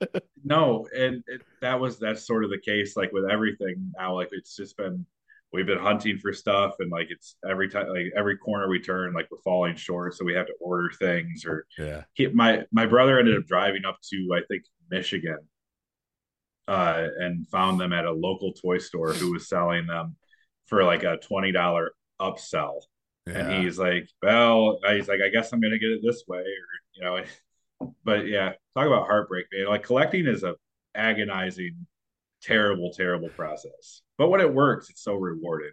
About, like, no, and it, that was that's sort of the case. Like with everything now, like it's just been we've been hunting for stuff, and like it's every time, like every corner we turn, like we're falling short, so we have to order things. Or yeah, he, my my brother ended up driving up to I think Michigan, uh, and found them at a local toy store who was selling them for like a twenty dollar upsell. Yeah. And he's like, well, he's like, I guess I'm gonna get it this way, or you know, but yeah, talk about heartbreak, man. Like collecting is a agonizing, terrible, terrible process. But when it works, it's so rewarding.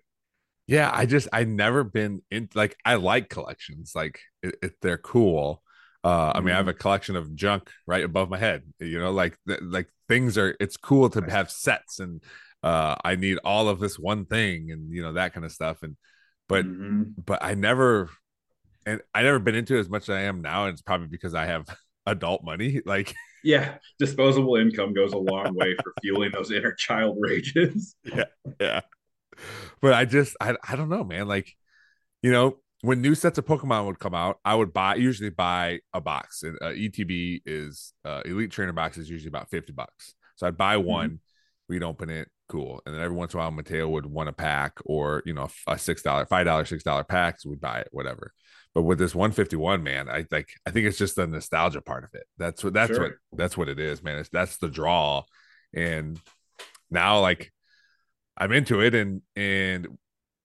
Yeah, I just I never been in like I like collections, like it, it, they're cool. Uh, I mean, I have mm-hmm. a collection of junk right above my head. You know, like like things are. It's cool to have sets, and uh, I need all of this one thing, and you know that kind of stuff. And but mm-hmm. but I never and I never been into it as much as I am now. And it's probably because I have adult money. Like yeah, disposable income goes a long way for fueling those inner child rages. Yeah, yeah. But I just I I don't know, man. Like, you know, when new sets of Pokemon would come out, I would buy usually buy a box. And uh, ETB is uh, Elite Trainer box is usually about fifty bucks. So I'd buy mm-hmm. one, mm-hmm. we'd open it, cool. And then every once in a while, Mateo would want a pack or you know a six dollar, five dollar, six dollar pack, so we'd buy it, whatever. But with this 151, man, I like I think it's just the nostalgia part of it. That's what that's sure. what that's what it is, man. It's that's the draw. And now like I'm into it and and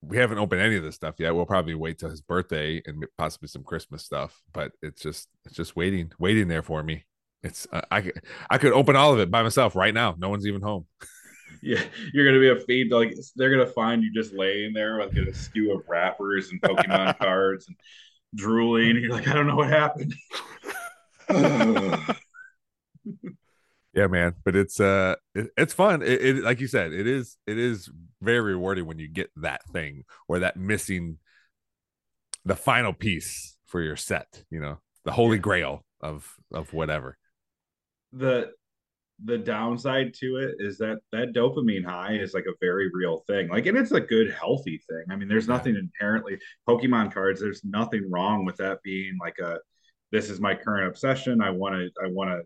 we haven't opened any of this stuff yet. We'll probably wait till his birthday and possibly some Christmas stuff, but it's just it's just waiting waiting there for me. It's uh, I I could open all of it by myself right now. No one's even home. yeah, you're gonna be a feed like they're gonna find you just laying there with a skew of wrappers and Pokemon cards and drooling. And you're like, I don't know what happened. yeah, man, but it's uh, it, it's fun. It, it like you said, it is it is very rewarding when you get that thing or that missing the final piece for your set. You know, the holy grail of of whatever. The the downside to it is that that dopamine high is like a very real thing. Like, and it's a good, healthy thing. I mean, there's nothing inherently Pokemon cards. There's nothing wrong with that being like a, this is my current obsession. I want to, I want to,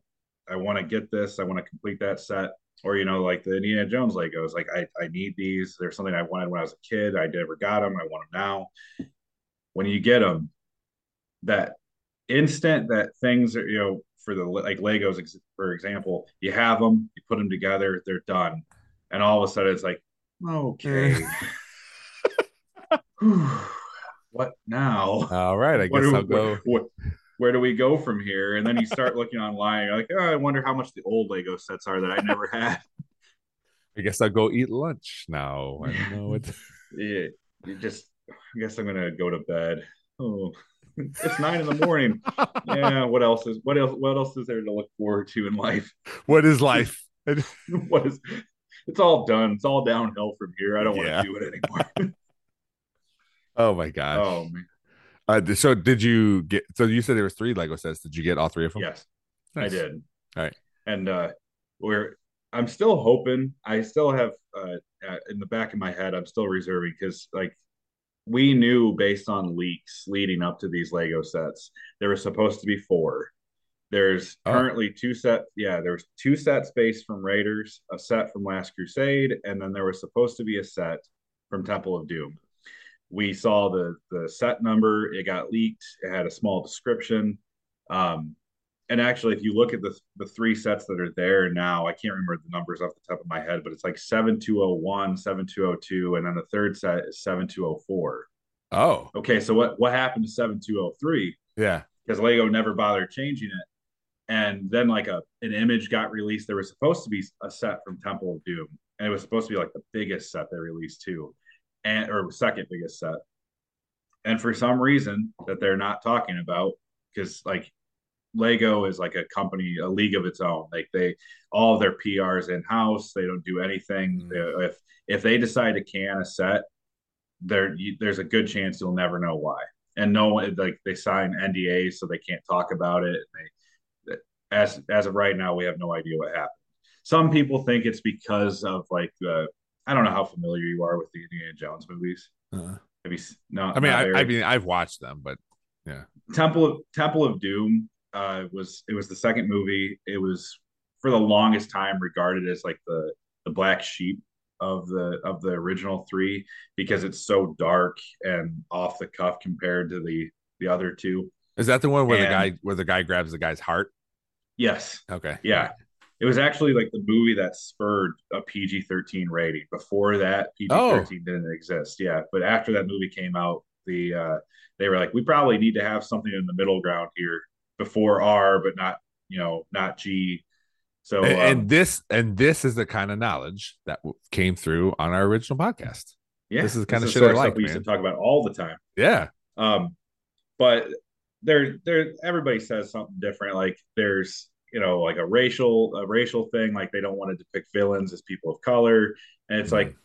I want to get this. I want to complete that set. Or you know, like the Indiana Jones Legos. Like, I, I need these. There's something I wanted when I was a kid. I never got them. I want them now. When you get them, that instant that things are, you know, for the like Legos, for example, you have them, you put them together, they're done, and all of a sudden it's like, okay, what now? All right, I guess I'll go. What, where do we go from here? And then you start looking online. You're like, oh, I wonder how much the old Lego sets are that I never had. I guess I'll go eat lunch now. I don't know what. yeah, you just. I guess I'm gonna go to bed. Oh. it's nine in the morning. yeah. What else is what else? What else is there to look forward to in life? what is life? what is? It's all done. It's all downhill from here. I don't want Yeah. to do it anymore. oh my gosh. oh man. Uh, so did you get? So you said there was three Lego sets. Did you get all three of them? Yes. Nice. I did. All right. And uh we're I'm still hoping. I still have uh uh, in the back of my head. I'm still reserving because like we knew based on leaks leading up to these Lego sets, there was supposed to be four. There's Oh. currently two set. Yeah, there's two sets based from Raiders, a set from Last Crusade, and then there was supposed to be a set from Temple of Doom. We saw the the set number. It got leaked. It had a small description. Um, and actually, if you look at the the three sets that are there now, I can't remember the numbers off the top of my head, but it's like 7201, 7202, and then the third set is 7204. Oh, Okay, so what what happened to 7203? yeah. Because Lego never bothered changing it. And then like a an image got released. There was supposed to be a set from Temple of Doom, and it was supposed to be like the biggest set they released too, and or second biggest set. And for some reason that they're not talking about, because like Lego is like a company, a league of its own. Like they, all their PRs in house. They don't do anything. Mm. They- If if they decide to can a set, there there's a good chance you'll never know why. And no one like they sign NDAs so they can't talk about it. They, as as of right now, we have no idea what happened. Some people think it's because of like the I don't know how familiar you are with the Indiana Jones movies. Uh, Have you? No, I mean, I, I mean, I've watched them, but yeah. Temple of Temple of Doom uh, was it was the second movie. It was for the longest time regarded as like the the black sheep of the of the original three because it's so dark and off the cuff compared to the the other two. is that the one where the guy where the guy grabs the guy's heart? Yes, Okay. yeah. It was actually like the movie that spurred a PG thirteen rating. Before that, PG thirteen didn't exist. Yeah, but after that movie came out, the uh, they were like, we probably need to have something in the middle ground here before R, but not you know not G. So and, um, and this and this is the kind of knowledge that w- came through on our original podcast. yeah, this is the kind of shit sort I like, we used to talk about all the time. Yeah. Um, but there, there, everybody says something different. Like there's, you know, like a racial, a racial thing. Like they don't want to depict villains as people of color, and it's like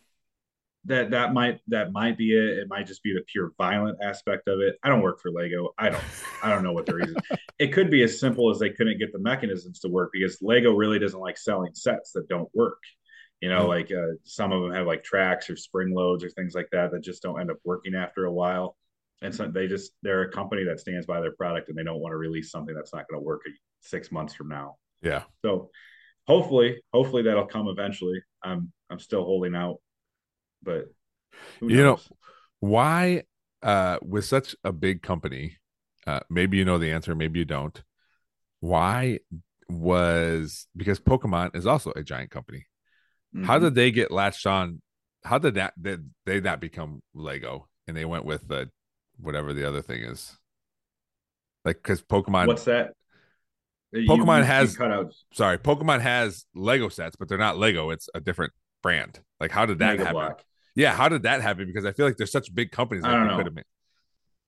that. That might, that might be it. It might just be the pure violent aspect of it. I don't work for Lego. I don't, I don't know what the reason. it could be as simple as they couldn't get the mechanisms to work because Lego really doesn't like selling sets that don't work. You know, Mm. like uh, some of them have like tracks or spring loads or things like that that just don't end up working after a while and so they just they're a company that stands by their product and they don't want to release something that's not going to work six months from now Yeah. so hopefully hopefully that'll come eventually i'm i'm still holding out but You know. Why, uh, with such a big company, uh, maybe you know the answer, maybe you don't. Why was because Pokemon is also a giant company. How Mhm. did they get latched on? How did that did they not become Lego and they went with the whatever the other thing is? Like because Pokemon, what's that uh, Pokemon you- has- cut out sorry, Pokemon has Lego sets, but they're not Lego. It's a different brand. Like how did that Mega happen? Block. Yeah, how did that happen? Because I feel like there's such big companies. I don't know. could have made.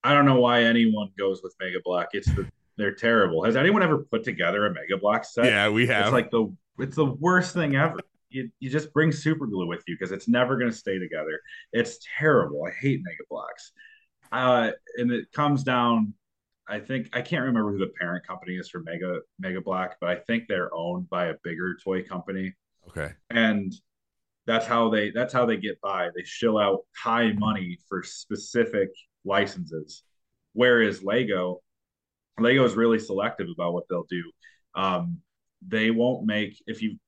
i don't know why anyone goes with mega block it's the they're terrible has anyone ever put together a mega block set Yeah, we have. It's like the it's the worst thing ever. You, you just bring super glue with you because it's never going to stay together. It's terrible. I hate mega blocks. Uh, and it comes down. I think I can't remember who the parent company is for Mega Mega Block, but I think they're owned by a bigger toy company, okay. and that's how they that's how they get by. They shill out high money for specific licenses, whereas Lego, Lego is really selective about what they'll do. Um, they won't make if you.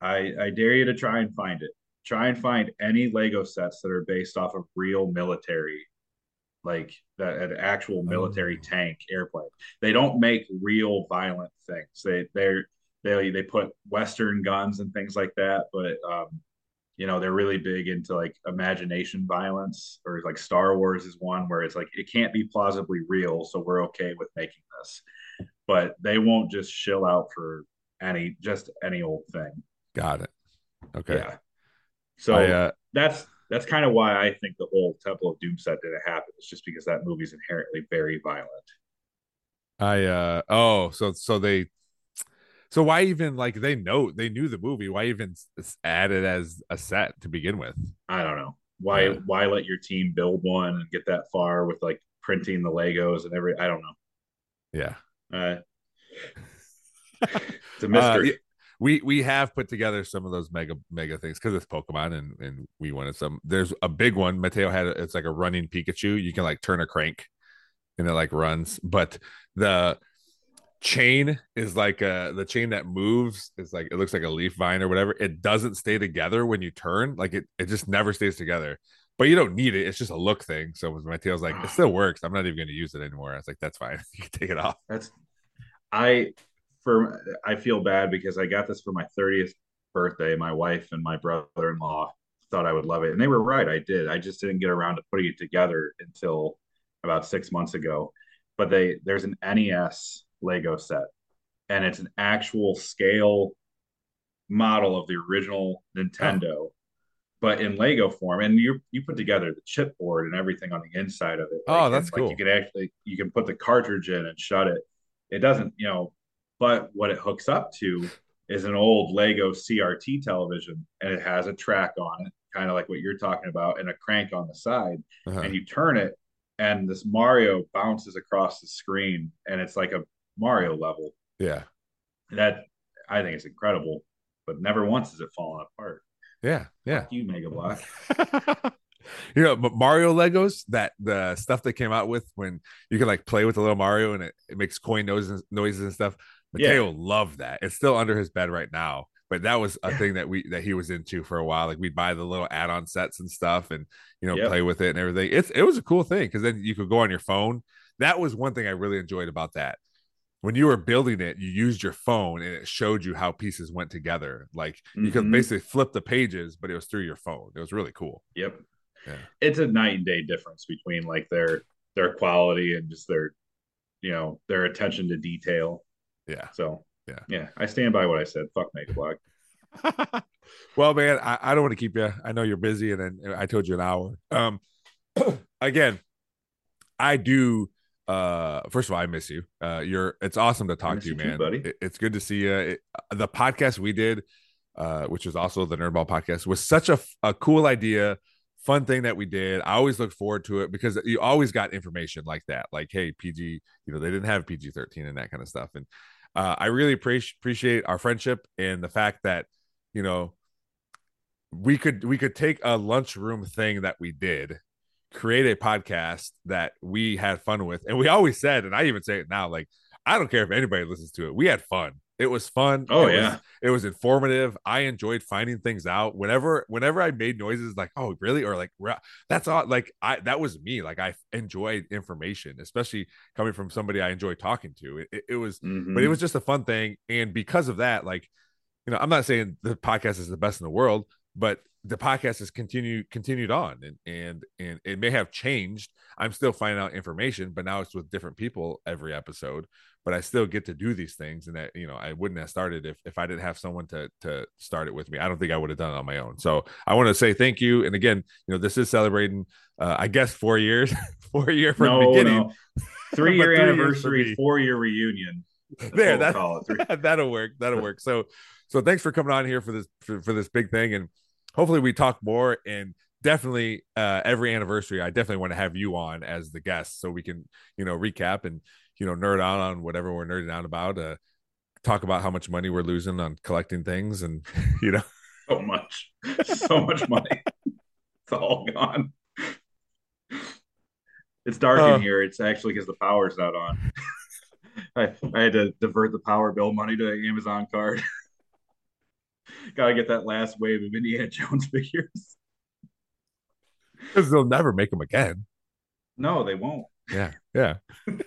I I dare you to try and find it. Try and find any Lego sets that are based off of real military, like that an actual military Oh. tank airplane. They don't make real violent things. They they're they they put Western guns and things like that, but um, you know they're really big into like imagination violence or like Star Wars is one where it's like it can't be plausibly real, so we're okay with making this. But they won't just shill out for any just any old thing. Got it. Okay. Yeah. So I, uh, that's that's kind of why I think the whole Temple of Doom set didn't happen. It's just because that movie's inherently very violent. I uh oh, so so they so why even like they know they knew the movie? Why even add it as a set to begin with? I don't know why. Yeah. Why let your team build one and get that far with like printing the Legos and every? I don't know. Yeah. Uh, it's a mystery. Uh, we we have put together some of those mega mega things because it's Pokemon and and we wanted some. There's a big one. Mateo had a, it's like a running Pikachu. You can like turn a crank, and it like runs. But the chain is like uh the chain that moves is like it looks like a leaf vine or whatever. It doesn't stay together when you turn. Like it it just never stays together. But you don't need it. It's just a look thing. So tail's like, it still works. I'm not even going to use it anymore. I was like, that's fine. You can take it off. That's I for I feel bad because I got this for my 30th birthday. My wife and my brother-in-law thought I would love it, and they were right. I did. I just didn't get around to putting it together until about six months ago. But they there's an NES Lego set, and it's an actual scale model of the original Nintendo. Oh. But in Lego form, and you you put together the chipboard and everything on the inside of it. Oh, like, oh, that's cool. Like you can actually you can put the cartridge in and shut it. It doesn't, you know, but what it hooks up to is an old Lego CRT television, and it has a track on it, kind of like what you're talking about, and a crank on the side. Uh-huh. And you turn it, and this Mario bounces across the screen, and it's like a Mario level. Yeah, that I think is incredible. But never once has it fallen apart. Yeah, yeah. Fuck you Mega Block. you know, Mario Legos, that the stuff they came out with when you can like play with a little Mario and it, it makes coin noises, noises and stuff. Mateo yeah. loved that. It's still under his bed right now, but that was a yeah. thing that we that he was into for a while. Like we'd buy the little add-on sets and stuff, and you know yep. play with it and everything. It's it was a cool thing because then you could go on your phone. That was one thing I really enjoyed about that. When you were building it, you used your phone and it showed you how pieces went together. Like mm-hmm. you could mm-hmm. basically flip the pages, but it was through your phone. It was really cool. Yep. Yeah. It's a night and day difference between like their their quality and just their you know their attention to detail yeah. So yeah, yeah, I stand by what I said. Fuck Mega Block. well, man, I, I don't want to keep you. I know you're busy, and then I told you an hour. Um, again, I do. Uh, first of all, I miss you. Uh, you're. It's awesome to talk to you, man. Too, buddy. It, it's good to see you. It, the podcast we did, uh, which was also the Nerdball podcast, was such a a cool idea fun thing that we did. I always look forward to it because you always got information like that, like hey, PG, you know, they didn't have PG thirteen and that kind of stuff, and uh, I really appreciate appreciate our friendship and the fact that you know we could we could take a lunchroom thing that we did create a podcast that we had fun with and we always said and i even say it now like i don't care if anybody listens to it we had fun it was fun. Oh it yeah. Was, it was informative. I enjoyed finding things out. Whenever whenever I made noises like, "Oh, really?" or like, "That's all." Like I that was me. Like I enjoyed information, especially coming from somebody I enjoy talking to. It, it, it was mm-hmm. but it was just a fun thing and because of that, like, you know, I'm not saying the podcast is the best in the world, but the podcast has continued continued on and and and it may have changed. I'm still finding out information but now it's with different people every episode but i still get to do these things and that you know i wouldn't have started if if i didn't have someone to to start it with me. I don't think i would have done it on my own. So i want to say thank you and again you know this is celebrating uh i guess four years four year from no, the beginning. no. three year anniversary four year reunion there that, that'll work that'll work. So so thanks for coming on here for this for, for this big thing and hopefully we talk more and definitely uh, every anniversary i definitely want to have you on as the guest so we can you know recap and you know nerd out on whatever we're nerding out about uh talk about how much money we're losing on collecting things and you know. So much so much money. It's all gone. It's dark uh, in here. It's actually because the power's not on. I, I had to divert the power bill money to amazon card Gotta get that last wave of Indiana Jones figures. Because they'll never make them again. No, they won't. Yeah, yeah. this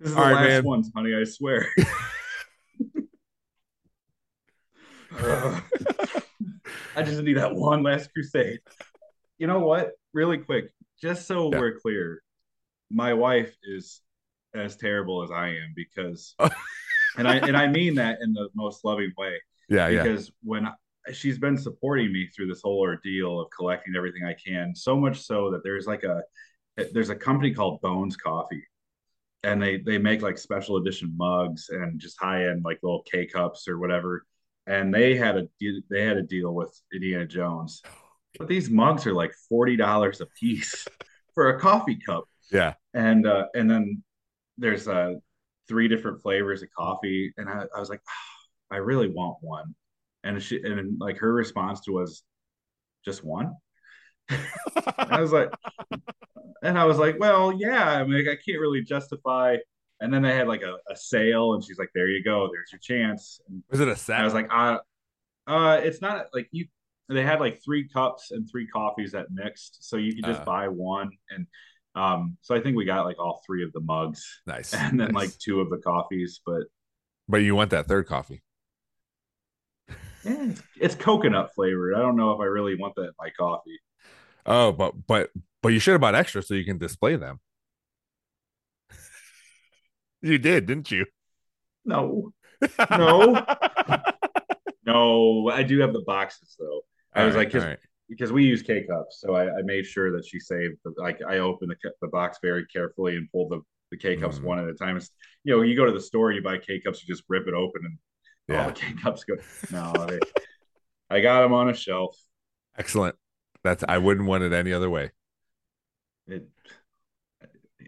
is All the right, last man. ones, honey. I swear. uh, I just need that one last crusade. You know what? Really quick, just so yeah. we're clear, my wife is as terrible as I am because, and I and I mean that in the most loving way yeah, because yeah. when she's been supporting me through this whole ordeal of collecting everything I can. So much so that there's like a there's a company called Bones Coffee, and they they make like special edition mugs and just high end like little K cups or whatever. And they had a they had a deal with Indiana Jones, but these mugs are like forty dollars a piece for a coffee cup. Yeah, and uh, and then there's uh three different flavors of coffee, and I, I was like, oh, I really want one, and she and like her response to was just one. I was like, and I was like, well, yeah, I mean, I can't really justify. And then they had like a, a sale, and she's like, there you go, there's your chance. And was it a set? I was like, uh, uh, it's not like you. They had like three cups and three coffees that mixed, so you could just uh, buy one. And um, so I think we got like all three of the mugs. Nice. And then nice. like two of the coffees, but but you want that third coffee. Yeah, it's, it's coconut flavored. I don't know if I really want that in my coffee. Oh, but but but you should have bought extra so you can display them. you did, didn't you? No. No. no, I do have the boxes though. I all was right, like, because right. because we use K cups, so I, I, made sure that she saved. The, like, I opened the the box very carefully and pulled the the K cups mm. one at a time. It's, you know, you go to the store, you buy K cups, you just rip it open and yeah. all the K cups go. No, I got them on a shelf. Excellent. That's I wouldn't want it any other way. It,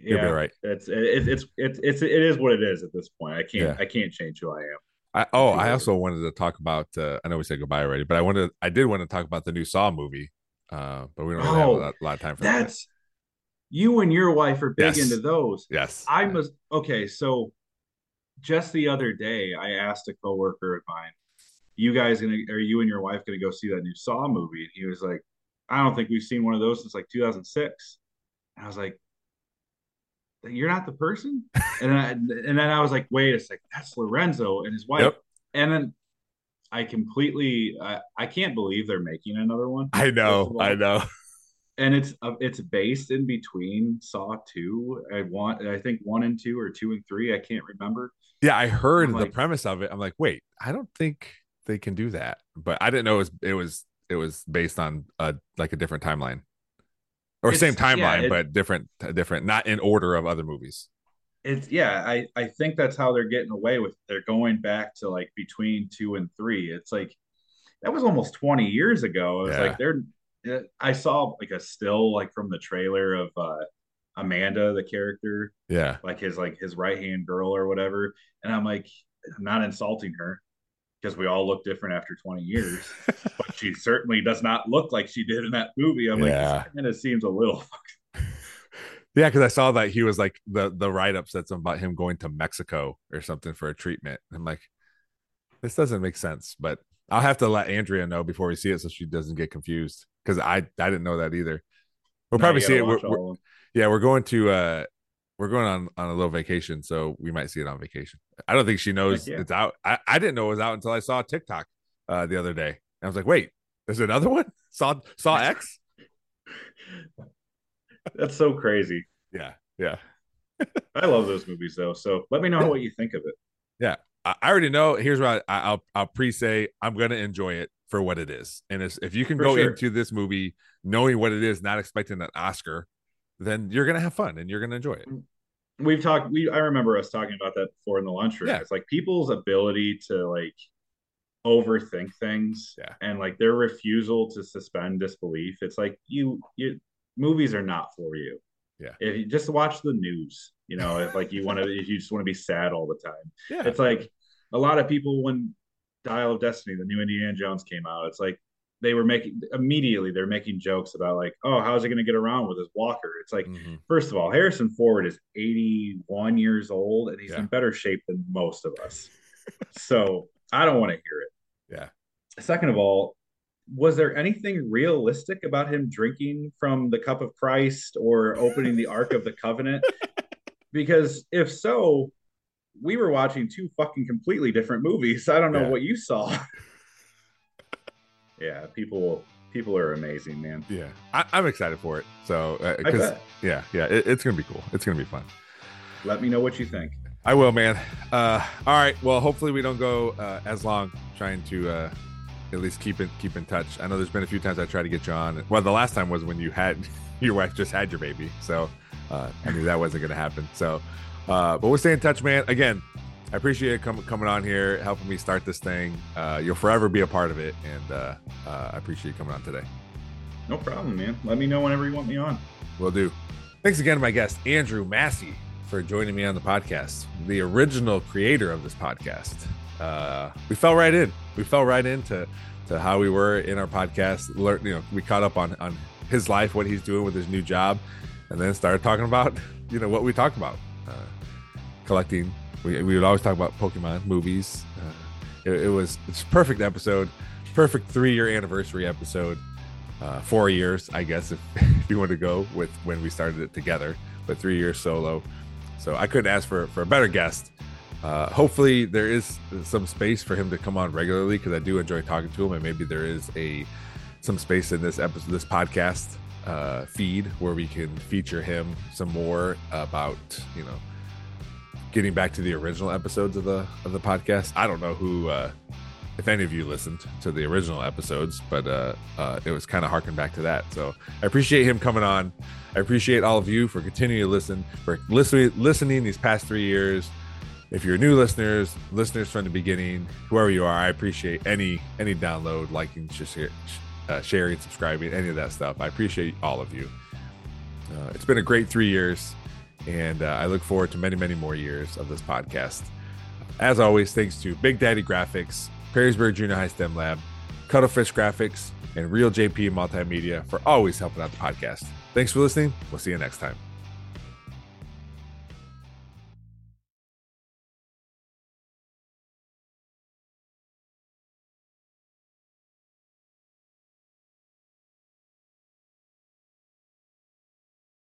yeah, You'll right. It's it, it's it's it's it is what it is at this point. I can't yeah. I can't change who I am. I, oh, I also wanted to talk about. Uh, I know we said goodbye already, but I wanted. I did want to talk about the new Saw movie, uh, but we don't really oh, have a lot, of time for that's, that. You and your wife are big yes. into those. Yes, I was okay. So, just the other day, I asked a coworker of mine, "You guys gonna? Are you and your wife gonna go see that new Saw movie?" And he was like, "I don't think we've seen one of those since like 2006." And I was like, you're not the person. and I, and then I was like, wait a second, that's Lorenzo and his wife. Yep. And then I completely, I, I can't believe they're making another one. I know, I know. And it's uh, it's based in between Saw two. I want, I think one and two or two and three. I can't remember. Yeah, I heard I'm the premise of it. I'm like, wait, I don't think they can do that. But I didn't know it was it was it was based on a like a different timeline or same timeline, yeah, it, but different, different, not in order of other movies. It's yeah, I I think that's how they're getting away with. It. They're going back to like between two and three. It's like that was almost twenty years ago. It's yeah. like they're. I saw like a still like from the trailer of uh Amanda, the character. Yeah. Like his like his right hand girl or whatever. And I'm like, I'm not insulting her because we all look different after 20 years. but she certainly does not look like she did in that movie. I'm yeah. like, and it seems a little. yeah, because I saw that he was like the the write up said something about him going to Mexico or something for a treatment. I'm like, this doesn't make sense, but I'll have to let Andrea know before we see it so she doesn't get confused because I I didn't know that either. We'll no, probably see it. We're, we're, yeah, we're going to uh we're going on on a little vacation, so we might see it on vacation. I don't think she knows yeah. it's out. I, I didn't know it was out until I saw TikTok uh, the other day. And I was like, wait, there's another one. Saw Saw X. That's so crazy. Yeah, yeah. I love those movies though. So let me know what you think of it. Yeah, I already know. Here's what I, will I'll pre say. I'm gonna enjoy it for what it is. And if you can for go sure. into this movie knowing what it is, not expecting an Oscar, then you're gonna have fun and you're gonna enjoy it. We've talked. We I remember us talking about that before in the lunchroom. Yeah. It's like people's ability to like overthink things yeah. and like their refusal to suspend disbelief. It's like you you movies are not for you. Yeah. If you just watch the news, you know, if like you want to if you just want to be sad all the time. Yeah. It's like a lot of people when Dial of Destiny, the new Indiana Jones came out, it's like they were making immediately they're making jokes about like oh how's he going to get around with his walker? It's like mm-hmm. first of all harrison ford is 81 years old and he's yeah. in better shape than most of us. So i don't want to hear it. Yeah. Second of all was there anything realistic about him drinking from the cup of christ or opening the ark of the covenant? Because if so we were watching two fucking completely different movies. I don't know yeah. what you saw yeah, people people are amazing, man. Yeah, I, am excited for it. So, because uh, yeah, yeah, it, it's gonna be cool. It's gonna be fun. Let me know what you think. I will, man. Uh, all right. Well, hopefully we don't go uh, as long trying to uh, at least keep in keep in touch. I know there's been a few times I tried to get you on. Well, the last time was when you had your wife just had your baby, so uh, I knew that wasn't to happen. So, uh, but we'll stay in touch, man. Again, I appreciate it com- coming on here, helping me start this thing. Uh, you'll forever be a part of it, and uh, uh, I appreciate you coming on today. No problem, man. Let me know whenever you want me on. Will do. Thanks again to my guest, Andrew Massie, for joining me on the podcast, the original creator of this podcast. Uh, we fell right in. We fell right into to how we were in our podcast. Learn, you know, we caught up on on his life, what he's doing with his new job, and then started talking about you know what we talked about, uh, collecting. We, would always talk about Pokemon movies. Uh, it, it was it's perfect episode, perfect three year anniversary episode. Uh, four years, I guess, if, if you want to go with when we started it together, but three years solo. So I couldn't ask for, for a better guest. Uh, hopefully, there is some space for him to come on regularly because I do enjoy talking to him, and maybe there is a some space in this episode, this podcast uh, feed where we can feature him some more about you know getting back to the original episodes of the of the podcast. I don't know who uh, if any of you listened to the original episodes, but uh, uh, it was kind of harking back to that. So I appreciate him coming on. I appreciate all of you for continuing to listen, for listening, listening these past three years. If you're new listeners, listeners from the beginning, whoever you are, I appreciate any any download, liking, share, uh, sharing, subscribing, any of that stuff. I appreciate all of you. Uh, it's been a great three years, and uh, I look forward to many, many more years of this podcast. As always, thanks to Big Daddy Graphics, Perrysburg Junior High STEM Lab, Cuttlefish Graphics, and Real JP Multimedia for always helping out the podcast. Thanks for listening. We'll see you next time.